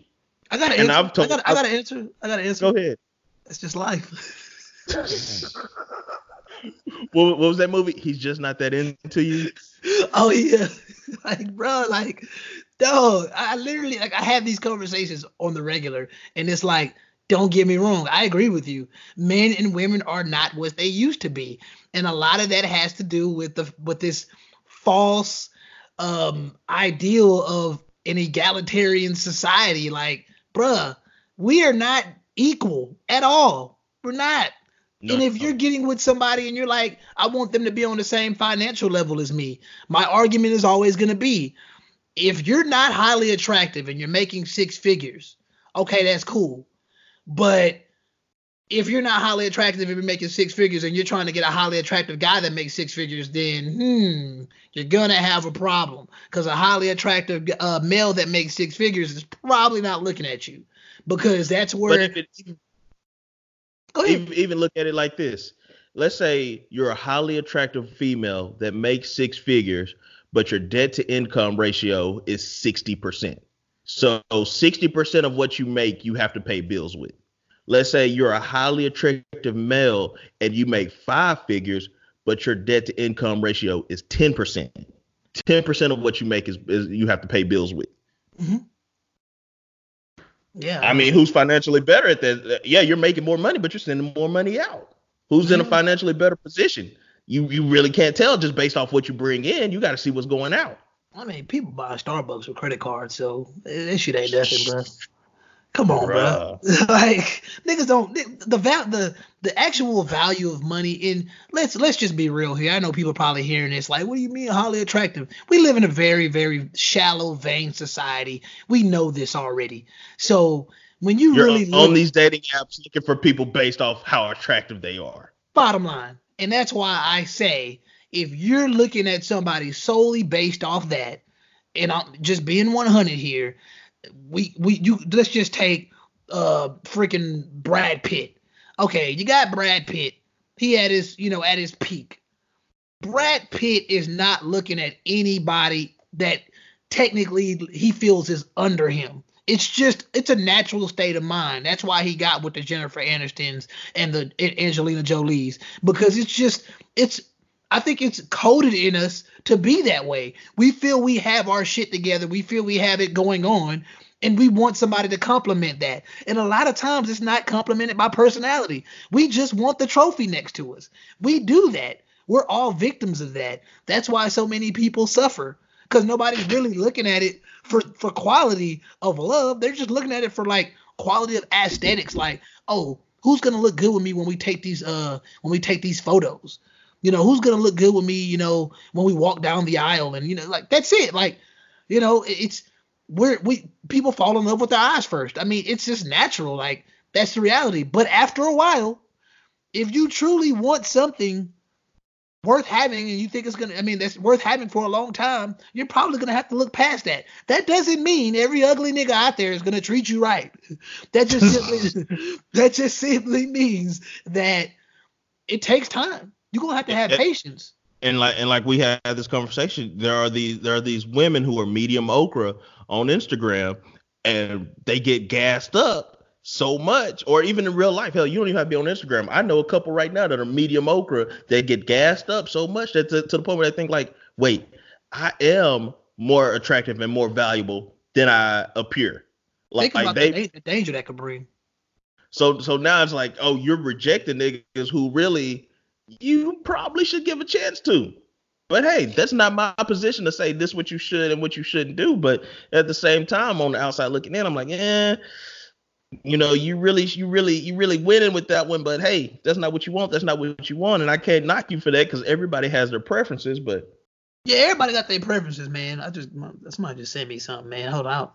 I got to answer. I've told, I got I got to answer. I got to answer. Go ahead. It's just life. (laughs) what, what was that movie? He's just not that into you. Oh yeah, (laughs) like bro, like dog, I literally like I have these conversations on the regular, and it's like, don't get me wrong, I agree with you. Men and women are not what they used to be, and a lot of that has to do with the with this false um ideal of an egalitarian society. Like, bruh, we are not equal at all. We're not. No, and if you're getting with somebody and you're like, I want them to be on the same financial level as me, my argument is always going to be, if you're not highly attractive and you're making six figures, okay, that's cool. But if you're not highly attractive and you're making six figures and you're trying to get a highly attractive guy that makes six figures, then hmm, you're gonna have a problem because a highly attractive uh, male that makes six figures is probably not looking at you because that's where. It, Go ahead. Even, even look at it like this. Let's say you're a highly attractive female that makes six figures, but your debt to income ratio is 60%. So 60% of what you make, you have to pay bills with. Let's say you're a highly attractive male and you make five figures, but your debt to income ratio is 10%. 10% of what you make is, is you have to pay bills with. Mm-hmm. Yeah. I mean, who's financially better at that? Yeah, you're making more money, but you're sending more money out. Who's in a financially better position? you you really can't tell just based off what you bring in. You got to see what's going out. I mean, people buy Starbucks with credit cards, so this shit ain't nothing, bro. Come on, bro. (laughs) like niggas don't the val the the actual value of money in let's let's just be real here. I know people probably hearing this like, what do you mean highly attractive? We live in a very very shallow, vain society. We know this already. So when you You're really on, look, on these dating apps looking for people based off how attractive they are. Bottom line, and that's why I say if you're looking at somebody solely based off that, and I'm just being 100 here, we we you let's just take uh freaking Brad Pitt. Okay, you got Brad Pitt. He had his, you know, at his peak. Brad Pitt is not looking at anybody that technically he feels is under him it's just it's a natural state of mind. That's why he got with the Jennifer Anistons and the Angelina Jolies because it's just it's I think it's coded in us to be that way. We feel we have our shit together. We feel we have it going on and we want somebody to complement that. And a lot of times it's not complemented by personality. We just want the trophy next to us. We do that. We're all victims of that. That's why so many people suffer because nobody's really looking at it for for quality of love. They're just looking at it for like, quality of aesthetics. Like, oh, who's gonna look good with me when we take these uh when we take these photos? You know, who's gonna look good with me? You know, when we walk down the aisle, and you know, like that's it. Like, you know, it's we're we people fall in love with their eyes first. I mean, it's just natural. Like that's the reality. But after a while, if you truly want something worth having and you think it's gonna I mean that's worth having for a long time, you're probably gonna have to look past that. That doesn't mean every ugly nigga out there is gonna treat you right. (laughs) That just simply (laughs) that just simply means that it takes time. You're gonna have to have patience. And like and like we had this conversation, there are these there are these women who are medium okra on Instagram and they get gassed up so much, or even in real life. Hell, you don't even have to be on Instagram. I know a couple right now that are medium okra that get gassed up so much that to, to the point where they think like, wait, I am more attractive and more valuable than I appear. Like, think about like they, the danger that could bring. So so now it's like, oh, you're rejecting niggas who really you probably should give a chance to. But hey, that's not my position to say this what you should and what you shouldn't do. But at the same time, on the outside looking in, I'm like, eh, you know, you really, you really, you really winning with that one. But hey, that's not what you want. That's not what you want, and I can't knock you for that because everybody has their preferences. But yeah, everybody got their preferences, man. I just somebody just sent me something, man. Hold on.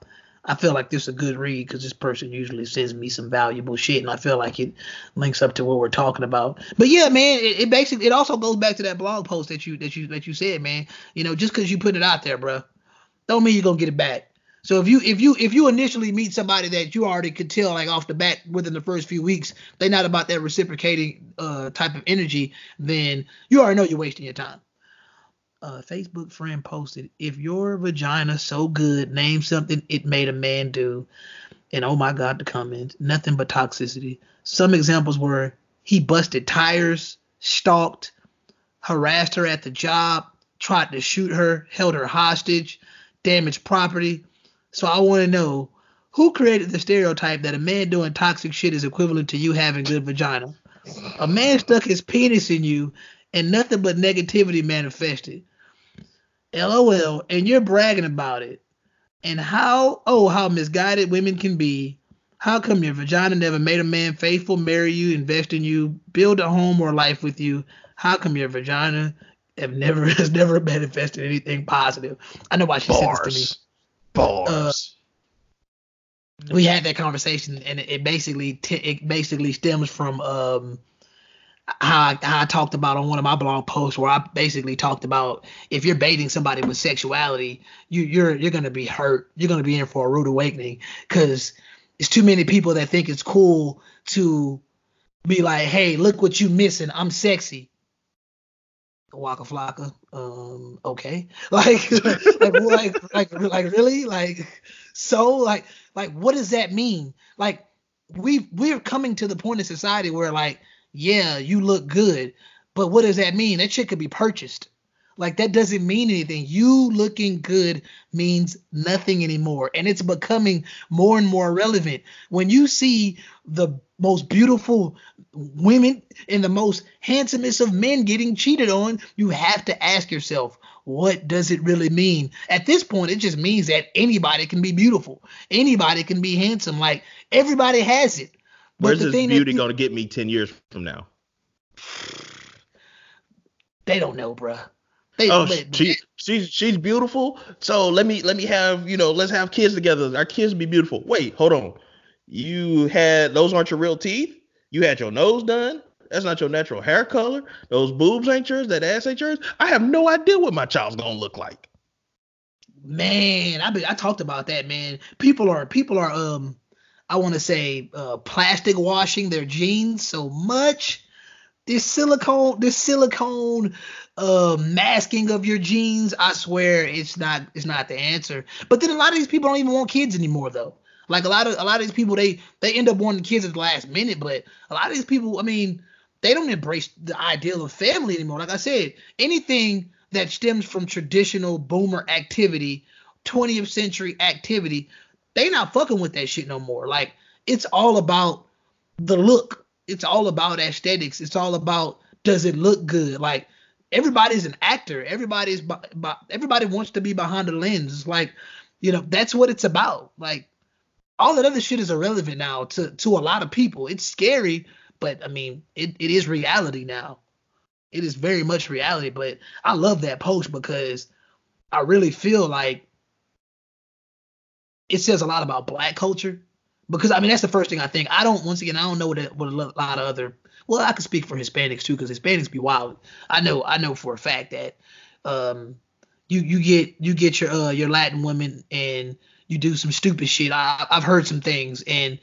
I feel like this is a good read because this person usually sends me some valuable shit, and I feel like it links up to what we're talking about. But yeah, man, it, it basically it also goes back to that blog post that you that you that you said, man. You know, just because you put it out there, bro, don't mean you're gonna get it back. So if you if you if you initially meet somebody that you already could tell like off the bat within the first few weeks they're not about that reciprocating uh, type of energy, then you already know you're wasting your time. A Facebook friend posted, "If your vagina so good, name something it made a man do." And oh my God, the comments, nothing but toxicity. Some examples were he busted tires, stalked, harassed her at the job, tried to shoot her, held her hostage, damaged property so I want to know who created the stereotype that a man doing toxic shit is equivalent to you having good vagina? A man stuck his penis in you and nothing but negativity manifested. LOL, and you're bragging about it. And how, oh, how misguided women can be. How come your vagina never made a man faithful, marry you, invest in you, build a home or life with you? How come your vagina have never (laughs) has never manifested anything positive? I know why she Bars. said this to me. Bars. Uh, we had that conversation, and it, basically t- it basically stems from um, how I, how I talked about on one of my blog posts, where I basically talked about if you're baiting somebody with sexuality, you you're you're gonna be hurt. You're gonna be in for a rude awakening because it's too many people that think it's cool to be like, hey, look what you missing. I'm sexy. Waka Flocka. Um, okay. (laughs) Like, like, like, like, like, really? Like, so, like, like, what does that mean? Like, we we're coming to the point in society where, like, yeah, you look good, but what does that mean? That shit could be purchased. Like that doesn't mean anything. You looking good means nothing anymore. And it's becoming more and more relevant. When you see the most beautiful women and the most handsomest of men getting cheated on, you have to ask yourself, what does it really mean? At this point, it just means that anybody can be beautiful. Anybody can be handsome. Like everybody has it. Where's this beauty going to get me 10 years from now? (sighs) They don't know, bruh. They, oh, they, she, she's she's beautiful. So let me let me have you know let's have kids together. Our kids be beautiful. Wait, hold on. You had those aren't your real teeth. You had your nose done. That's not your natural hair color. Those boobs ain't yours. That ass ain't yours. I have no idea what my child's gonna look like. Man, I be, I talked about that. Man, people are people are um I want to say uh, plastic washing their genes so much. This silicone, this silicone uh, masking of your genes, I swear it's not it's not the answer. But then a lot of these people don't even want kids anymore though. Like a lot of a lot of these people, they they end up wanting kids at the last minute. But a lot of these people, I mean, they don't embrace the ideal of family anymore. Like I said, anything that stems from traditional boomer activity, 20th century activity, they not fucking with that shit no more. Like it's all about the look. It's all about aesthetics. It's all about does it look good? Like everybody's an actor. Everybody's everybody wants to be behind the lens. It's like, you know, that's what it's about. Like all that other shit is irrelevant now to to a lot of people. It's scary, but I mean, it, it is reality now. It is very much reality. But I love that post because I really feel like it says a lot about black culture. Because I mean, that's the first thing I think. I don't. Once again, I don't know what, what a lot of other. Well, I can speak for Hispanics too, because Hispanics be wild. I know. I know for a fact that um, you you get you get your uh, your Latin women and you do some stupid shit. I, I've heard some things, and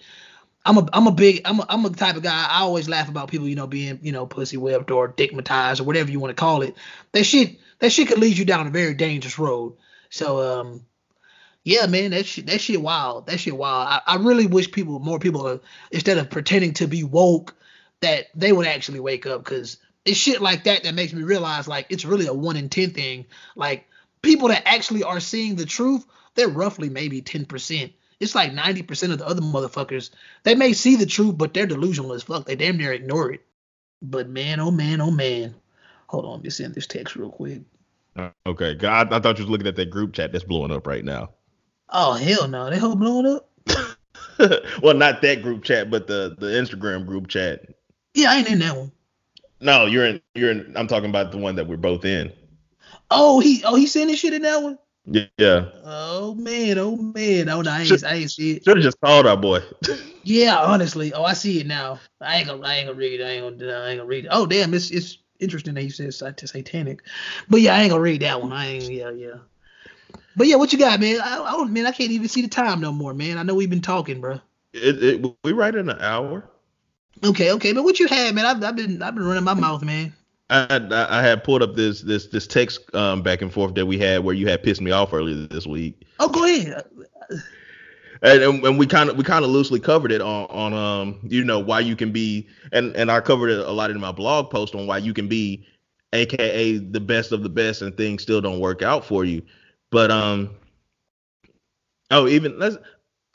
I'm a I'm a big I'm a, I'm a type of guy. I always laugh about people, you know, being you know pussy whipped or dickmatized or whatever you want to call it. That shit that shit could lead you down a very dangerous road. So um, yeah, man, that shit that shit wild. That shit wild. I, I really wish people more people instead of pretending to be woke that they would actually wake up because it's shit like that that makes me realize like it's really a one in ten thing. Like people that actually are seeing the truth they're roughly maybe 10%. It's like 90% of the other motherfuckers, they may see the truth, but they're delusional as fuck. They damn near ignore it. But man, oh man, oh man. Hold on, let me send this text real quick. Uh, okay, God, I thought you was looking at that group chat that's blowing up right now. Oh hell no, they whole blowing up. (laughs) well, not that group chat, but the the Instagram group chat. Yeah, I ain't in that one. No, you're in. You're in. I'm talking about the one that we're both in. Oh, he. Oh, he sending shit in that one. Yeah. Oh man, oh man, oh no, I ain't, I ain't see it. Should have just called our boy. (laughs) yeah, honestly. Oh, I see it now. I ain't gonna, I ain't gonna read it. I ain't gonna, I ain't gonna read it. Oh damn, it's it's interesting that he says satanic. But yeah, I ain't gonna read that one. I ain't, yeah, yeah. But yeah, what you got, man? I, I don't, man, I can't even see the time no more, man. I know we've been talking, bro. It, it, we right in an hour. Okay, okay, but what you had, man? I've, I've been, I've been running my mouth, man. I, I had pulled up this this this text um, back and forth that we had where you had pissed me off earlier this week. Oh, go ahead. And, and we kind of we kind of loosely covered it on on um you know why you can be and and I covered it a lot in my blog post on why you can be aka the best of the best and things still don't work out for you. But um oh even let's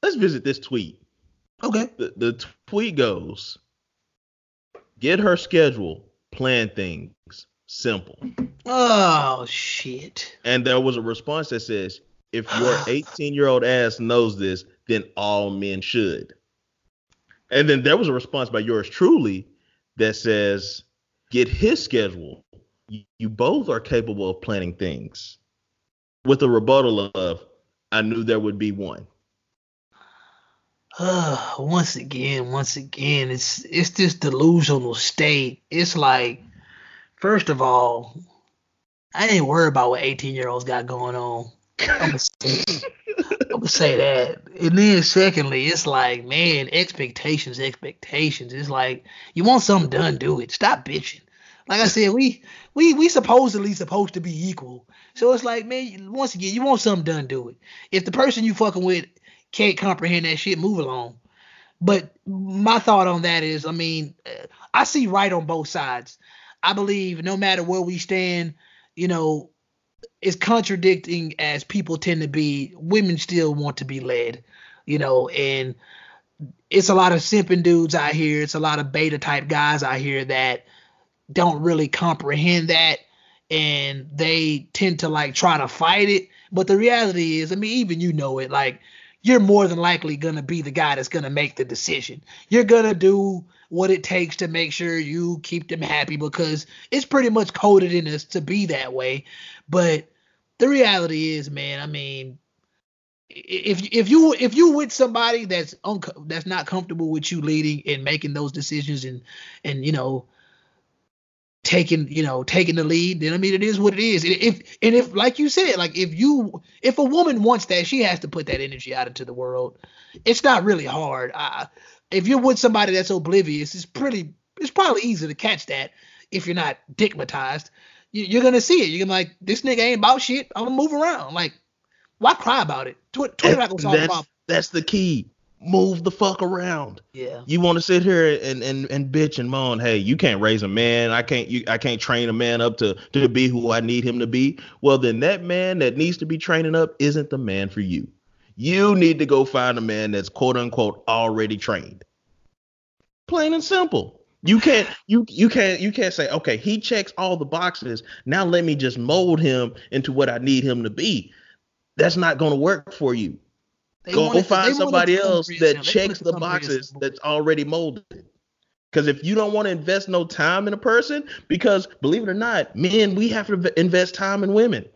let's visit this tweet. Okay. The the tweet goes get her schedule plan things simple. Oh shit. And there was a response that says, if (sighs) your 18 year old ass knows this, then all men should. And then there was a response by yours truly that says, get his schedule. You both are capable of planning things. With a rebuttal of, I knew there would be one. uh, (sighs) once again, once again, it's it's this delusional state. It's like, first of all, I ain't worried about what 18 year olds got going on. I'm gonna, say, I'm gonna say that. And then secondly, it's like, man, expectations, expectations. It's like you want something done, do it. Stop bitching. Like I said, we we we supposedly supposed to be equal. So it's like, man, once again, you want something done, do it. If the person you fucking with can't comprehend that shit, move along. But my thought on that is, I mean, I see right on both sides. I believe no matter where we stand, you know, it's contradicting as people tend to be. Women still want to be led, you know, and it's a lot of simping dudes out here. It's a lot of beta type guys out here that don't really comprehend that and they tend to like try to fight it. But the reality is, I mean, even you know it, like you're more than likely to be the guy that's to make the decision. You're to do what it takes to make sure you keep them happy because it's pretty much coded in us to be that way. But the reality is, man, I mean, if if you if you with somebody that's un- that's not comfortable with you leading and making those decisions and and you know taking you know taking the lead then i mean it is what it is. If and if like you said like if you if a woman wants that she has to put that energy out into the world. It's not really hard. Uh, if you're with somebody that's oblivious it's pretty it's probably easy to catch that if you're not digmatized you, are gonna see it. You're gonna like this nigga ain't about shit. I'm gonna move around. Like why cry about it? Twitter, twitter not gonna solve the problem. that's the key move the fuck around. Yeah. You want to sit here and, and and bitch and moan, hey, you can't raise a man. I can't you I can't train a man up to to be who I need him to be. Well, then that man that needs to be training up isn't the man for you. You need to go find a man that's quote unquote already trained. Plain and simple. You can't (laughs) you you can't you can't say, okay, he checks all the boxes. Now let me just mold him into what I need him to be. That's not going to work for you They Go find somebody else that simple. They want it checks the boxes that's already molded. Because if you don't want to invest no time in a person, because believe it or not, men, we have to v- invest time in women.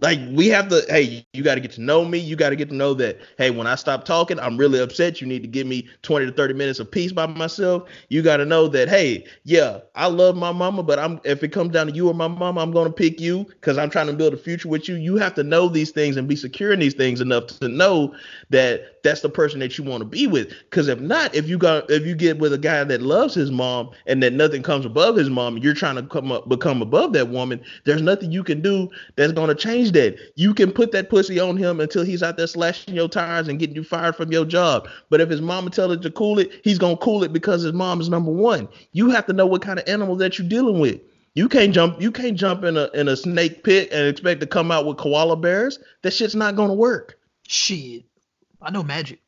Like we have to, hey, you got to get to know me. You got to get to know that, hey, when I stop talking, I'm really upset. You need to give me 20 to 30 minutes of peace by myself. You got to know that, hey, yeah, I love my mama, but I'm if it comes down to you or my mama, I'm gonna pick you because I'm trying to build a future with you. You have to know these things and be secure in these things enough to know that that's the person that you want to be with. Because if not, if you got if you get with a guy that loves his mom and that nothing comes above his mom, you're trying to come up become above that woman, there's nothing you can do that's gonna change that. You can put that pussy on him until he's out there slashing your tires and getting you fired from your job. But if his mama tell it to cool it, he's gonna cool it because his mom is number one. You have to know what kind of animal that you're dealing with. You can't jump. You can't jump in a in a snake pit and expect to come out with koala bears. That shit's not gonna work. Shit. I know magic.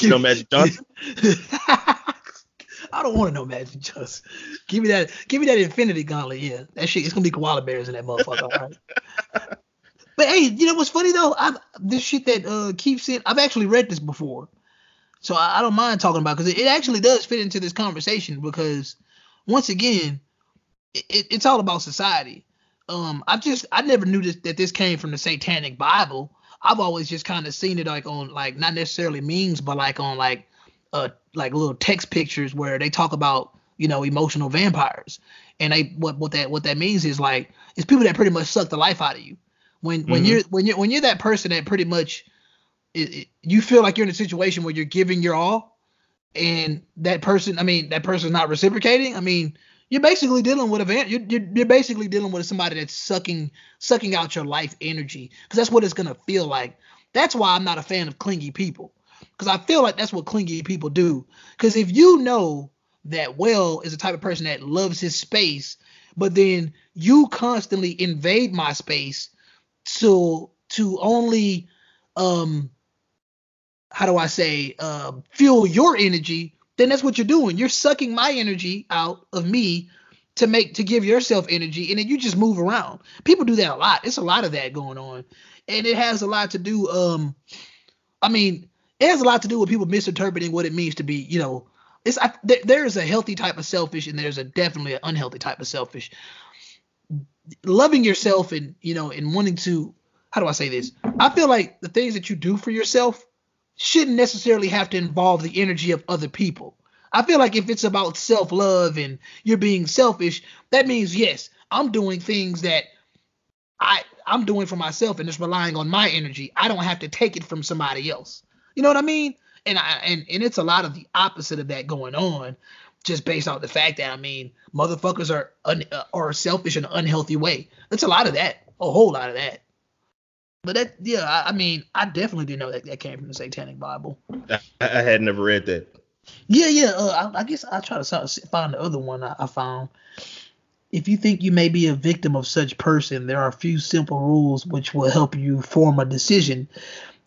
You know Magic Johnson? (laughs) I don't want to know Magic (laughs) Johnson. Give me that. Give me that Infinity Gauntlet. Yeah, that shit. It's gonna be koala bears in that motherfucker. all right. (laughs) But hey, you know what's funny though? I this shit that uh keeps saying I've actually read this before, so I, I don't mind talking about because it, it actually does fit into this conversation because once again, it, it, it's all about society. Um, I just I never knew this, that this came from the Satanic Bible. I've always just kind of seen it like on like not necessarily memes, but like on like uh like little text pictures where they talk about you know emotional vampires, and they what what that what that means is like it's people that pretty much suck the life out of you. When when Mhm. you're when you're when you're that person that pretty much it, it- you feel like you're in a situation where you're giving your all, and that person I mean that person's not reciprocating. I mean you're basically dealing with a van- you're, you're, you're basically dealing with somebody that's sucking sucking out your life energy because that's what it's gonna feel like. That's why I'm not a fan of clingy people because I feel like that's what clingy people do. Because if you know that Will is the type of person that loves his space, but then you constantly invade my space to to only um how do I say uh, fuel your energy, then that's what you're doing. You're sucking my energy out of me to make to give yourself energy, and then you just move around. People do that a lot. It's a lot of that going on, and it has a lot to do. Um, I mean, it has a lot to do with people misinterpreting what it means to be. You know, it's I, there, there is a healthy type of selfish, and there's a definitely an unhealthy type of selfish. Loving yourself and you know and wanting to how do I say this? I feel like the things that you do for yourself shouldn't necessarily have to involve the energy of other people. I feel like if it's about self love and you're being selfish, that means yes, I'm doing things that I I'm doing for myself and it's relying on my energy. I don't have to take it from somebody else. You know what I mean? And I and and it's a lot of the opposite of that going on, just based off the fact that I mean, motherfuckers are un, uh, are selfish in an unhealthy way. It's a lot of that, a whole lot of that. But that, yeah, I, I mean, I definitely didn't know that that came from the Satanic Bible. I, I had never read that. Yeah, yeah. Uh, I, I guess I'll try to find the other one I, I found. If you think you may be a victim of such person, there are a few simple rules which will help you form a decision.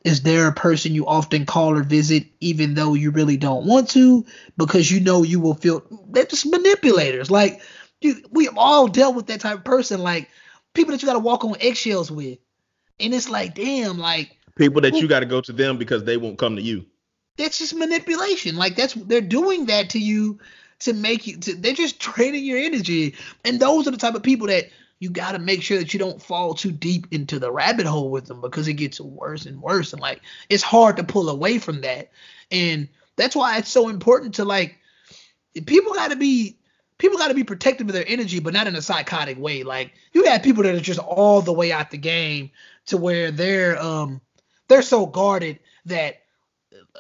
Is there a person you often call or visit even though you really don't want to because you know you will feel they're just manipulators. Like you, we have all dealt with that type of person, like people that you got to walk on eggshells with, and it's like, damn, like People that Well- you got to go to them because they won't come to you. that's just manipulation. Like that's they're doing that to you to make you. To, they're just (laughs) draining your energy, and those are the type of people that you got to make sure that you don't fall too deep into the rabbit hole with them because it gets worse and worse, and like it's hard to pull away from that, and that's why it's so important to like people got to be. People got to be protective of their energy, but not in a psychotic way. Like you got people that are just all the way out the game to where they're um they're so guarded that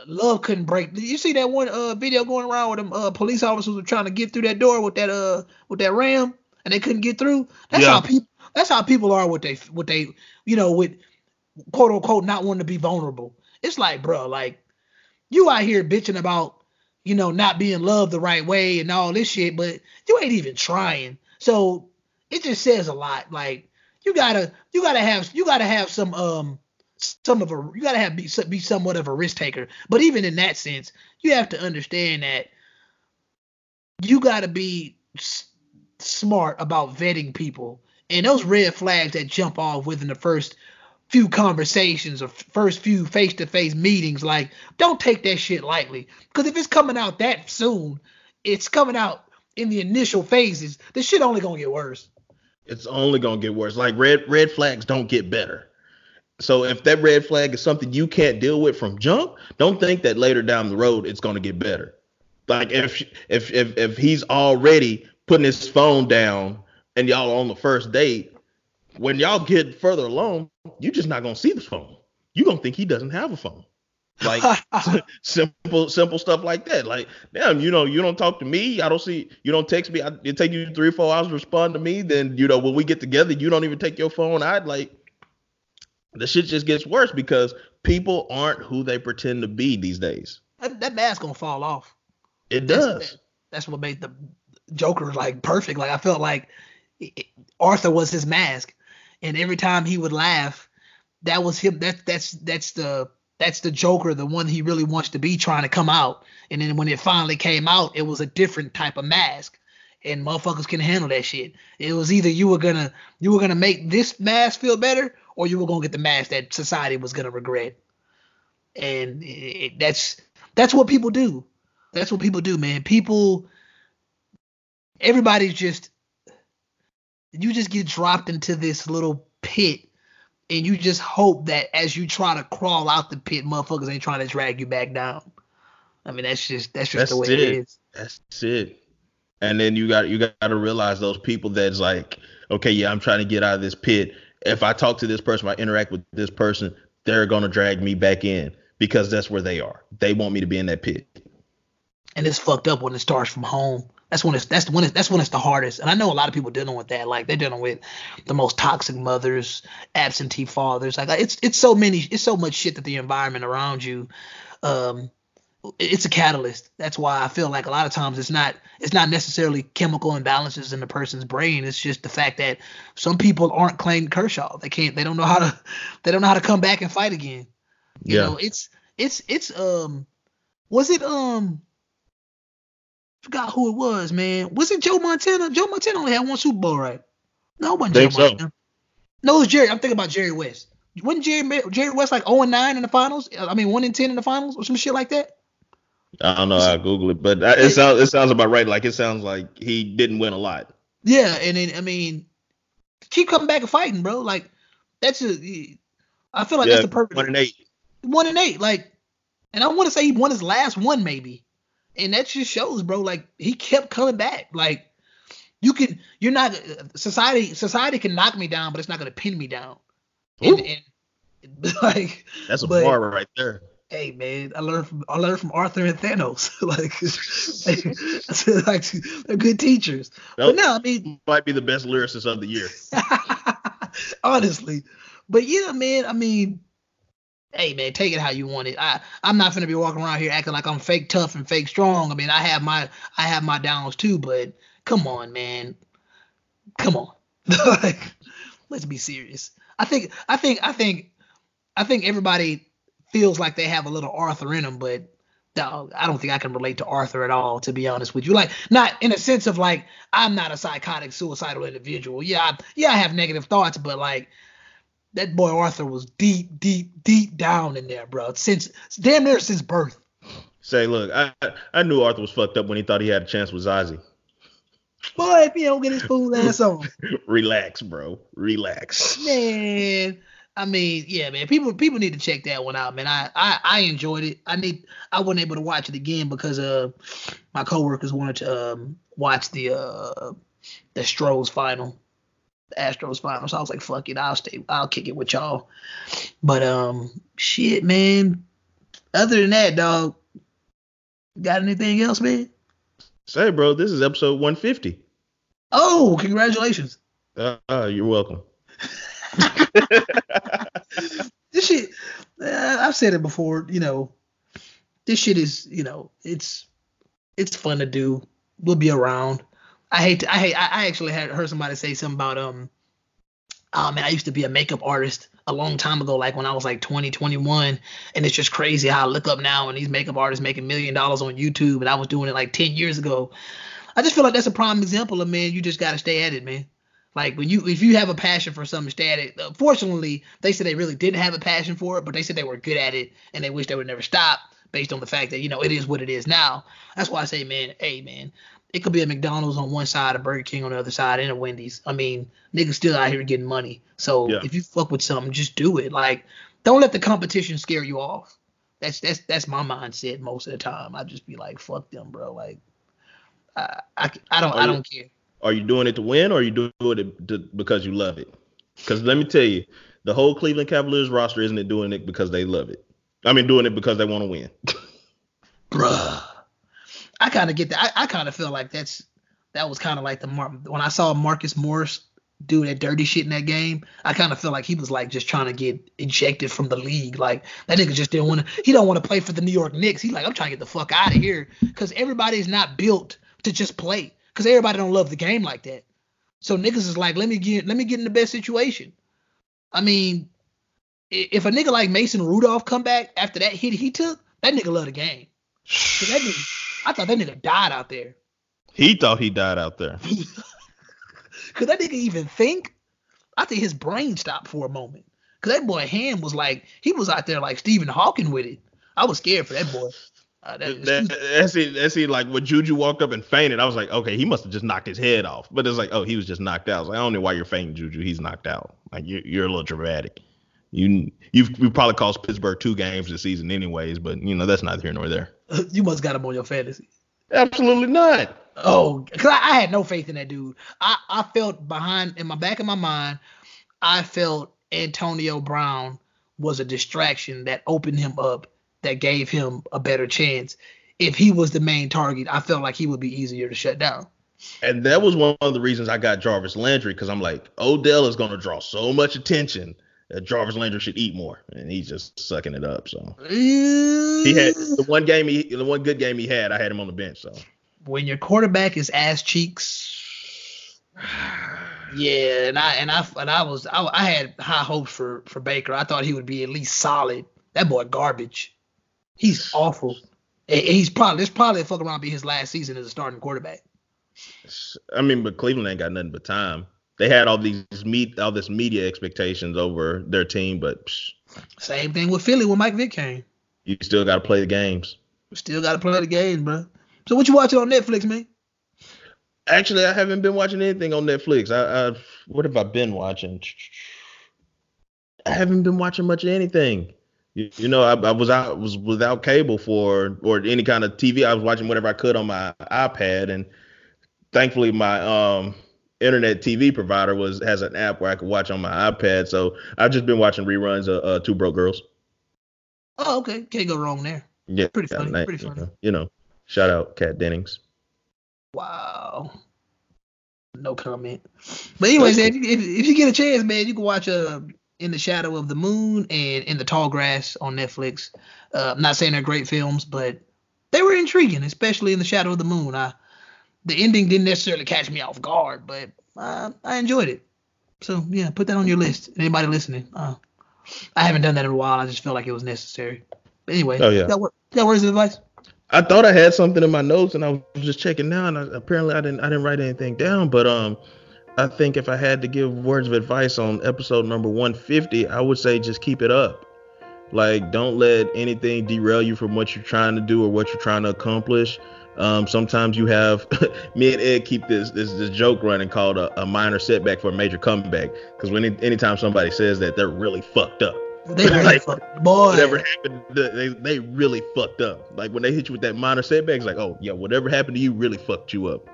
love couldn't break. Did you see that one uh video going around with them uh police officers were trying to get through that door with that uh with that ram and they couldn't get through? That's Yeah. how people that's how people are with they with they you know with quote unquote not wanting to be vulnerable. It's like, bro, like you out here bitching about you know not being loved the right way and all this shit, but you ain't even trying. So it just says a lot. Like you gotta you gotta have you gotta have some um some of a you gotta have be be somewhat of a risk taker. But even in that sense, you have to understand that you gotta be smart about vetting people And those red flags that jump off within the first few conversations or first few face to face meetings, like, don't take that shit lightly. Because if it's coming out that soon, it's coming out in the initial phases. This shit only gonna get worse. It's only gonna get worse. Like red red flags don't get better. So if that red flag is something you can't deal with from jump, don't think that later down the road it's gonna get better. Like if if if if he's already putting his phone down and y'all on the first date, when y'all get further along, you're just not gonna see the phone. You're gonna think he doesn't have a phone. Like (laughs) (laughs) simple, simple stuff like that. Like, damn, you know, you don't talk to me. I don't see. You don't text me. I, it take you three or four hours to respond to me. Then you know, when we get together, you don't even take your phone. I'd like the shit just gets worse because people aren't who they pretend to be these days. That, that mask gonna fall off. It does. That's, that's what made the Joker like perfect. Like I felt like it, Arthur was his mask, and every time he would laugh, that was him. That that's that's the that's the Joker, the one he really wants to be trying to come out. And then when it finally came out, it was a different type of mask. And motherfuckers can handle that shit. It was either you were gonna you were gonna make this mask feel better, or you were gonna get the mask that society was gonna regret. And it, that's that's what people do. That's what people do, man. People, everybody's just, you just get dropped into this little pit, and you just hope that as you try to crawl out the pit, motherfuckers ain't trying to drag you back down. I mean, that's just that's just that's the way it. it is. That's it. And then you got you got to realize those people that's like, okay, yeah, I'm trying to get out of this pit. If I talk to this person, if I interact with this person, they're gonna drag me back in because that's where they are. They want me to be in that pit and it's fucked up when it starts from home. That's when it's that's when it's that's when it's the hardest. And I know a lot of people dealing with that. Like they're dealing with the most toxic mothers, absentee fathers. Like it's it's so many it's so much shit that the environment around you um it's a catalyst. That's why I feel like a lot of times it's not it's not necessarily chemical imbalances in the person's brain. It's just the fact that some people aren't Clayton Kershaw. They can't they don't know how to (laughs) they don't know how to come back and fight again. You yeah. know, it's it's it's um was it um Forgot who it was, man. Was it Joe Montana? Joe Montana only had one Super Bowl, right? No, one Joe so. Montana. No, it was Jerry. I'm thinking about Jerry West. Wasn't Jerry Jerry West like 0 and 9 in the finals? I mean, 1 and 10 in the finals or some shit like that? I don't know. I Google it, but it sounds it sounds about right. Like it sounds like he didn't win a lot. Yeah, and then I mean, keep coming back and fighting, bro. Like that's a. I feel like yeah, that's the perfect one and eight. One and eight, like, and I want to say he won his last one, maybe and that just shows, bro. Like he kept coming back. Like you can, you're not society. Society can knock me down, but it's not gonna pin me down. And, and, (laughs) like that's a but, bar right there. Hey man, I learned from I learned from Arthur and Thanos. (laughs) like, (laughs) like they're good teachers. but no, I mean might be the best lyricist of the year. Honestly, but yeah, man. I mean, hey man, take it how you want it. I I'm not gonna be walking around here acting like I'm fake tough and fake strong. I mean, I have my I have my downs too, but come on, man, come on, (laughs) let's be serious. I think I think I think I think everybody feels like they have a little Arthur in them, but dog, I don't think I can relate to Arthur at all, to be honest with you. Like, not in a sense of like I'm not a psychotic, suicidal individual. Yeah, I, yeah, I have negative thoughts, but like that boy Arthur was deep, deep, deep down in there, bro. Since damn near since birth. Say, look, I I knew Arthur was fucked up when he thought he had a chance with Zazie. Boy, if he don't get his fool ass on. (laughs) Relax, bro. Relax. Man. I mean, yeah, man. People people need to check that one out, man. I, I I enjoyed it. I need I wasn't able to watch it again because uh my coworkers wanted to um watch the uh the Stros final the Astros finals. So I was like, fuck it, I'll stay, I'll kick it with y'all. But um, shit, man. Other than that, dog, got anything else, man? Say, bro, this is episode 150. Oh, congratulations. Uh, uh you're welcome. (laughs) this shit, uh, I've said it before. You know, this shit is, you know, it's it's fun to do. We'll be around. I hate to, I hate I actually had heard somebody say something about um oh man I used to be a makeup artist a long time ago like when I was like 20 21 and it's just crazy how I look up now and these makeup artists making million dollars on YouTube and I was doing it like 10 years ago. I just feel like that's a prime example of man you just got to stay at it man. Like when you if you have a passion for something static, fortunately they said they really didn't have a passion for it, but they said they were good at it and they wish they would never stop based on the fact that you know it is what it is now. That's why I say, man, hey man, it could be a McDonald's on one side, a Burger King on the other side, and a Wendy's. I mean, niggas still out here getting money. So Yeah. if you fuck with something, just do it. Like, don't let the competition scare you off. That's that's that's my mindset most of the time. I just be like, fuck them, bro. Like, I I, I don't I Are you- don't care. Are you doing it to win, or are you doing it to, because you love it? Because let me tell you, the whole Cleveland Cavaliers roster isn't it doing it because they love it. I mean, doing it because they want to win. bruh. I kind of get that. I, I kind of feel like that's that was kind of like the Mar- when I saw Marcus Morris do that dirty shit in that game. I kind of feel like he was like just trying to get ejected from the league. Like that nigga just didn't want to. He don't want to play for the New York Knicks. He like I'm trying to get the fuck out of here because everybody's not built to just play because everybody don't love the game like that. So niggas is like let me get let me get in the best situation. I mean, if a nigga like Mason Rudolph come back after that hit he took, that nigga love the game. that nigga, I thought that nigga died out there. He thought he died out there. (laughs) Could that nigga even think? I think his brain stopped for a moment. Cause that boy hand was like he was out there like Stephen Hawking with it. I was scared for that boy. Uh, that, That, that's it. That's it. Like when Juju walked up and fainted, I was like, okay, he must have just knocked his head off. But it's like, oh, he was just knocked out. I was like, I don't know why you're fainting, Juju. He's knocked out. Like you're, you're a little dramatic. You you've you probably cost Pittsburgh two games this season, anyways. But you know that's neither here nor there. (laughs) you must got him on your fantasy. Absolutely not. Oh, cause I, I had no faith in that dude. I, I felt behind in my back of my mind, I felt Antonio Brown was a distraction that opened him up, that gave him a better chance. If he was the main target, I felt like he would be easier to shut down. And that was one of the reasons I got Jarvis Landry because I'm like, Odell is going to draw so much attention Uh, Jarvis Landry should eat more, and he's just sucking it up. So mm. he had the one game he, the one good game he had, I had him on the bench. So when your quarterback is ass cheeks. Yeah, and I and I and I was I, I had high hopes for for Baker. I thought he would be at least solid. That boy garbage. He's awful. And he's probably this probably fuck around be his last season as a starting quarterback. I mean, but Cleveland ain't got nothing but time. They had all these meet all this media expectations over their team, but psh, Same thing with Philly when Mike Vick came. you still got to play the games. We still got to play the game, bro. So what you watching on Netflix, man? Actually, I haven't been watching anything on Netflix. I, I what have I been watching? I haven't been watching much of anything. You, you know, I, I was out was without cable for or any kind of TV. I was watching whatever I could on my iPad, and thankfully my um internet TV provider was has an app where I could watch on my iPad. So I've just been watching reruns of uh, Two Broke Girls. Oh, okay. Can't go wrong there. Yeah, Pretty funny, that- pretty you funny. know, you know, shout out Kat Dennings. Wow. No comment. But anyways, if, if, if you get a chance, man, you can watch uh, In the Shadow of the Moon and In the Tall Grass on Netflix. Uh, I'm not saying they're great films, but they were intriguing, especially In the Shadow of the Moon. I, the ending didn't necessarily catch me off guard, but uh, I enjoyed it. So yeah, put that on your list. Anybody listening? Uh, I haven't done that in a while. I just felt like it was necessary. But anyway, Oh, yeah. that, wor- that words of advice. I thought I had something in my notes, and I was just checking now, and I, apparently I didn't. I didn't write anything down. But um, I think if I had to give words of advice on episode number 150, I would say just keep it up. Like, don't let anything derail you from what you're trying to do or what you're trying to accomplish. Um, sometimes you have (laughs) me and Ed keep this this, this joke running called a, a minor setback for a major comeback. Because when any, anytime somebody says that, they're really fucked up They really Like, (laughs) fucked- boy. whatever happened, they they really fucked up. Like when they hit you with that minor setback, it's like, oh yeah, whatever happened to you really fucked you up.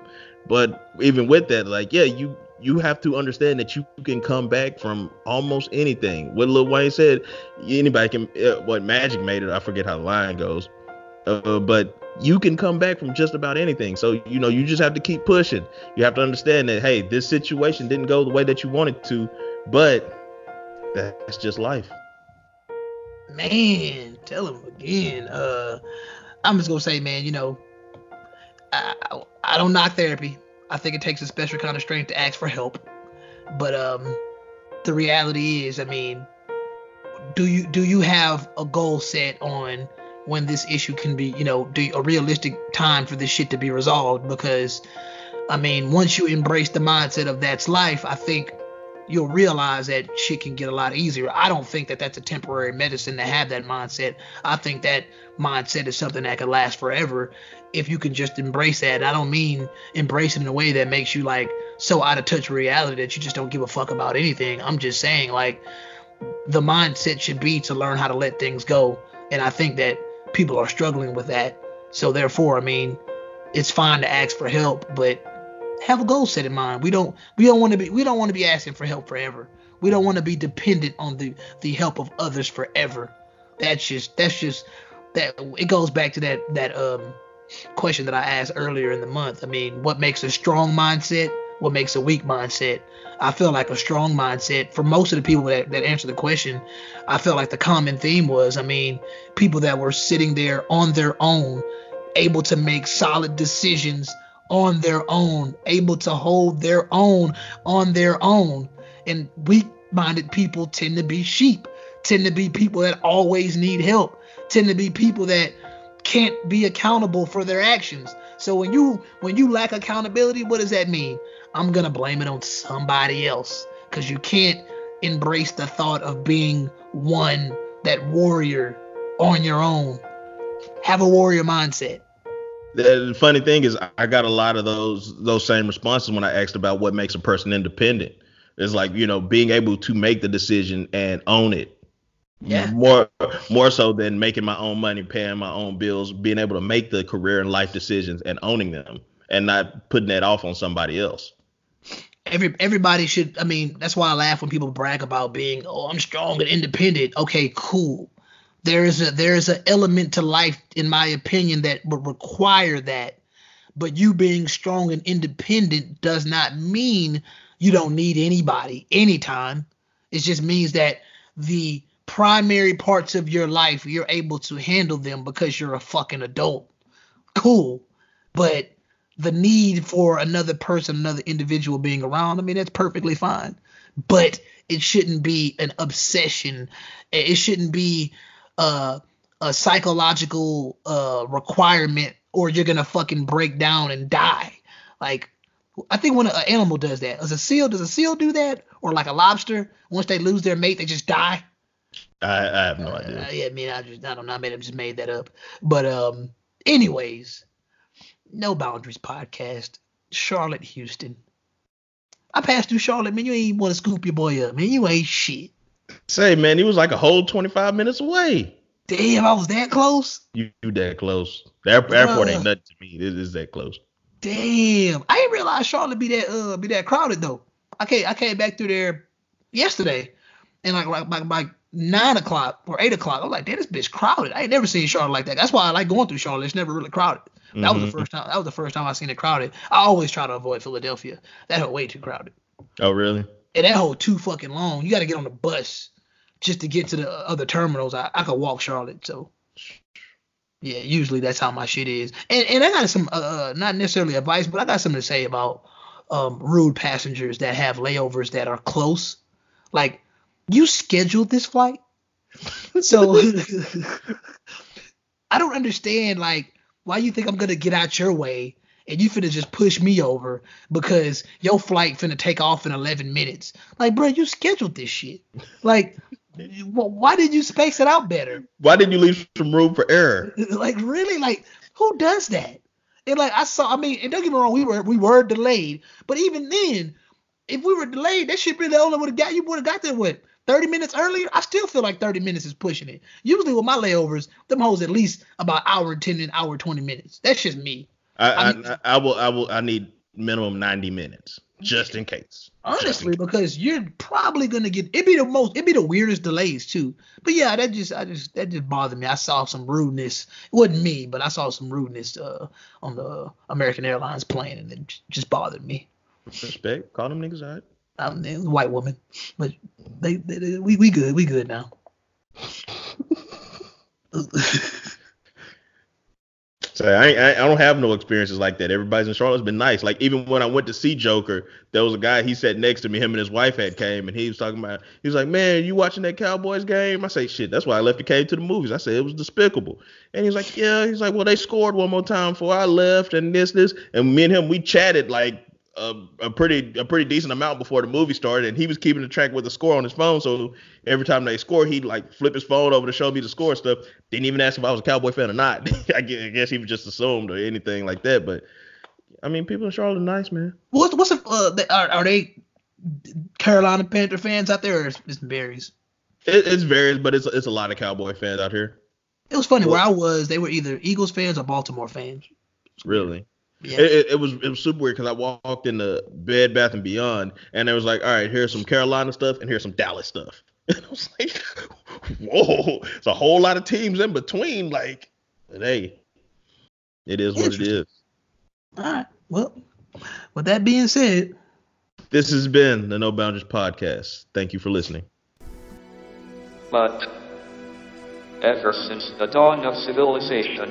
But even with that, like yeah, you you have to understand that you can come back from almost anything. What Lil Wayne said, anybody can. Uh, what Magic made it, I forget how the line goes. Uh, but you can come back from just about anything. So you know, you just have to keep pushing. You have to understand that hey, this situation didn't go the way that you wanted to, but that's just life. Man, tell him again. Uh, I'm just gonna say, man, you know, I, I I don't knock therapy. I think it takes a special kind of strength to ask for help. But um, the reality is, I mean, do you do you have a goal set on when this issue can be, you know, do a realistic time for this shit to be resolved? Because I mean, once you embrace the mindset of that's life, I think you'll realize that shit can get a lot easier. I don't think that that's a temporary medicine to have that mindset. I think that mindset is something that can last forever if you can just embrace that. I don't mean embrace it in a way that makes you like so out of touch with reality that you just don't give a fuck about anything. I'm just saying like the mindset should be to learn how to let things go. And I think that people are struggling with that. So therefore, I mean, it's fine to ask for help, but have a goal set in mind. We don't we don't want to be we don't want to be asking for help forever. We don't want to be dependent on the the help of others forever. That's just that's just that it goes back to that that um question that I asked earlier in the month. I mean, what makes a strong mindset? What makes a weak mindset? I feel like a strong mindset for most of the people that, that answer the question, I felt like the common theme was, I mean, people that were sitting there on their own, able to make solid decisions on their own, able to hold their own on their own. And weak minded people tend to be sheep, tend to be people that always need help, tend to be people that can't be accountable for their actions. So when you when you lack accountability, what does that mean? I'm gonna blame it on somebody else because you can't embrace the thought of being one that warrior on your own. Have a warrior mindset. The funny thing is, I got a lot of those those same responses when I asked about what makes a person independent. It's like you know being able to make the decision and own it. Yeah. More more so than making my own money, paying my own bills, being able to make the career and life decisions and owning them, and not putting that off on somebody else. Every everybody should. I mean, that's why I laugh when people brag about being, oh, I'm strong and independent. Okay, cool there is a there is an element to life, in my opinion, that would require that. But you being strong and independent does not mean you don't need anybody anytime. It just means that the primary parts of your life you're able to handle them because you're a fucking adult. Cool. But the need for another person, another individual being around, I mean, that's perfectly fine. But it shouldn't be an obsession. It shouldn't be a a psychological uh, requirement or you're gonna fucking break down and die. Like I think when an animal does that, does a seal does a seal do that or like a lobster? Once they lose their mate, they just die. I, I have no uh, idea. Yeah, I mean, I just I don't know. I may have just made that up. But um, anyways, no boundaries podcast. Charlotte, Houston. I passed through Charlotte, man. You ain't want to scoop your boy up, man. You ain't shit. Say, man, he was like a whole 25 minutes away. Damn, I was that close. You, you that close. The airport ain't nothing to me. It is that close. Damn, I didn't realize Charlotte be that uh be that crowded though. I came I came back through there yesterday, and like like like, like nine o'clock or eight o'clock. I'm like, damn, this bitch crowded. I ain't never seen Charlotte like that. That's why I like going through Charlotte. It's never really crowded. That mm-hmm. was the mm-hmm. first time. That was the first time I seen it crowded. I always try to avoid Philadelphia. That whole way too crowded. Oh really? And that whole too fucking long. You got to get on the bus just to get to the other terminals, I, I could walk Charlotte. So yeah, usually that's how my shit is. And and I got some uh, uh, not necessarily advice, but I got something to say about um, rude passengers that have layovers that are close. Like you scheduled this flight, so (laughs) I don't understand like why you think I'm gonna get out your way and you finna just push me over because your flight finna take off in 11 minutes. Like, bro, you scheduled this shit. Like, why did you space it out better? Why didn't you leave some room for error? (laughs) Like really, like who does that? And like I saw, I mean, and don't get me wrong, we were we were delayed, but even then, if we were delayed, that shit really only would have got you would have got there with 30 minutes earlier. I still feel like 30 minutes is pushing it. Usually with my layovers, them hoes at least about hour 10 and hour 20 minutes. That's just me. I I, I, I will I will I need minimum 90 minutes just in case. Honestly, because you're probably gonna get it'd be the most it'd be the weirdest delays too. But yeah, that just I just that just bothered me. I saw some rudeness. It wasn't me, but I saw some rudeness uh, on the American Airlines plane, and it just bothered me. Respect. Call them niggas out. Um, a white woman, but they, they, they we we good we good now. (laughs) So I, I, I don't have no experiences like that. Everybody's in Charlotte's been nice. Like even when I went to see Joker, there was a guy he sat next to me. Him and his wife had came, and he was talking about. He was like, "Man, you watching that Cowboys game?" I say, "Shit, that's why I left the cave to the movies." I said it was despicable. And he's like, "Yeah." He's like, "Well, they scored one more time before I left, and this, this." And me and him, we chatted like a, a, pretty a pretty decent amount before the movie started, and he was keeping the track with the score on his phone. So every time they score, he'd like flip his phone over to show me the score stuff. Didn't even ask if I was a Cowboy fan or not. (laughs) I guess he was just assumed or anything like that. But I mean, people in Charlotte are nice, man. What's what's a, uh, are, are they Carolina Panther fans out there, or is it varies? It, it's varies, but it's it's a lot of Cowboy fans out here. It was funny where I was. They were either Eagles fans or Baltimore fans. Really? Yeah. It, it, it, was it was super weird because I walked in the Bed Bath and Beyond, and it was like, all right, here's some Carolina stuff, and here's some Dallas stuff. (laughs) And I was like, (laughs) whoa, it's a whole lot of teams in between. Like, hey, it is what it is. All right. Well, with that being said, this has been the No Boundaries podcast. Thank you for listening. But ever since the dawn of civilization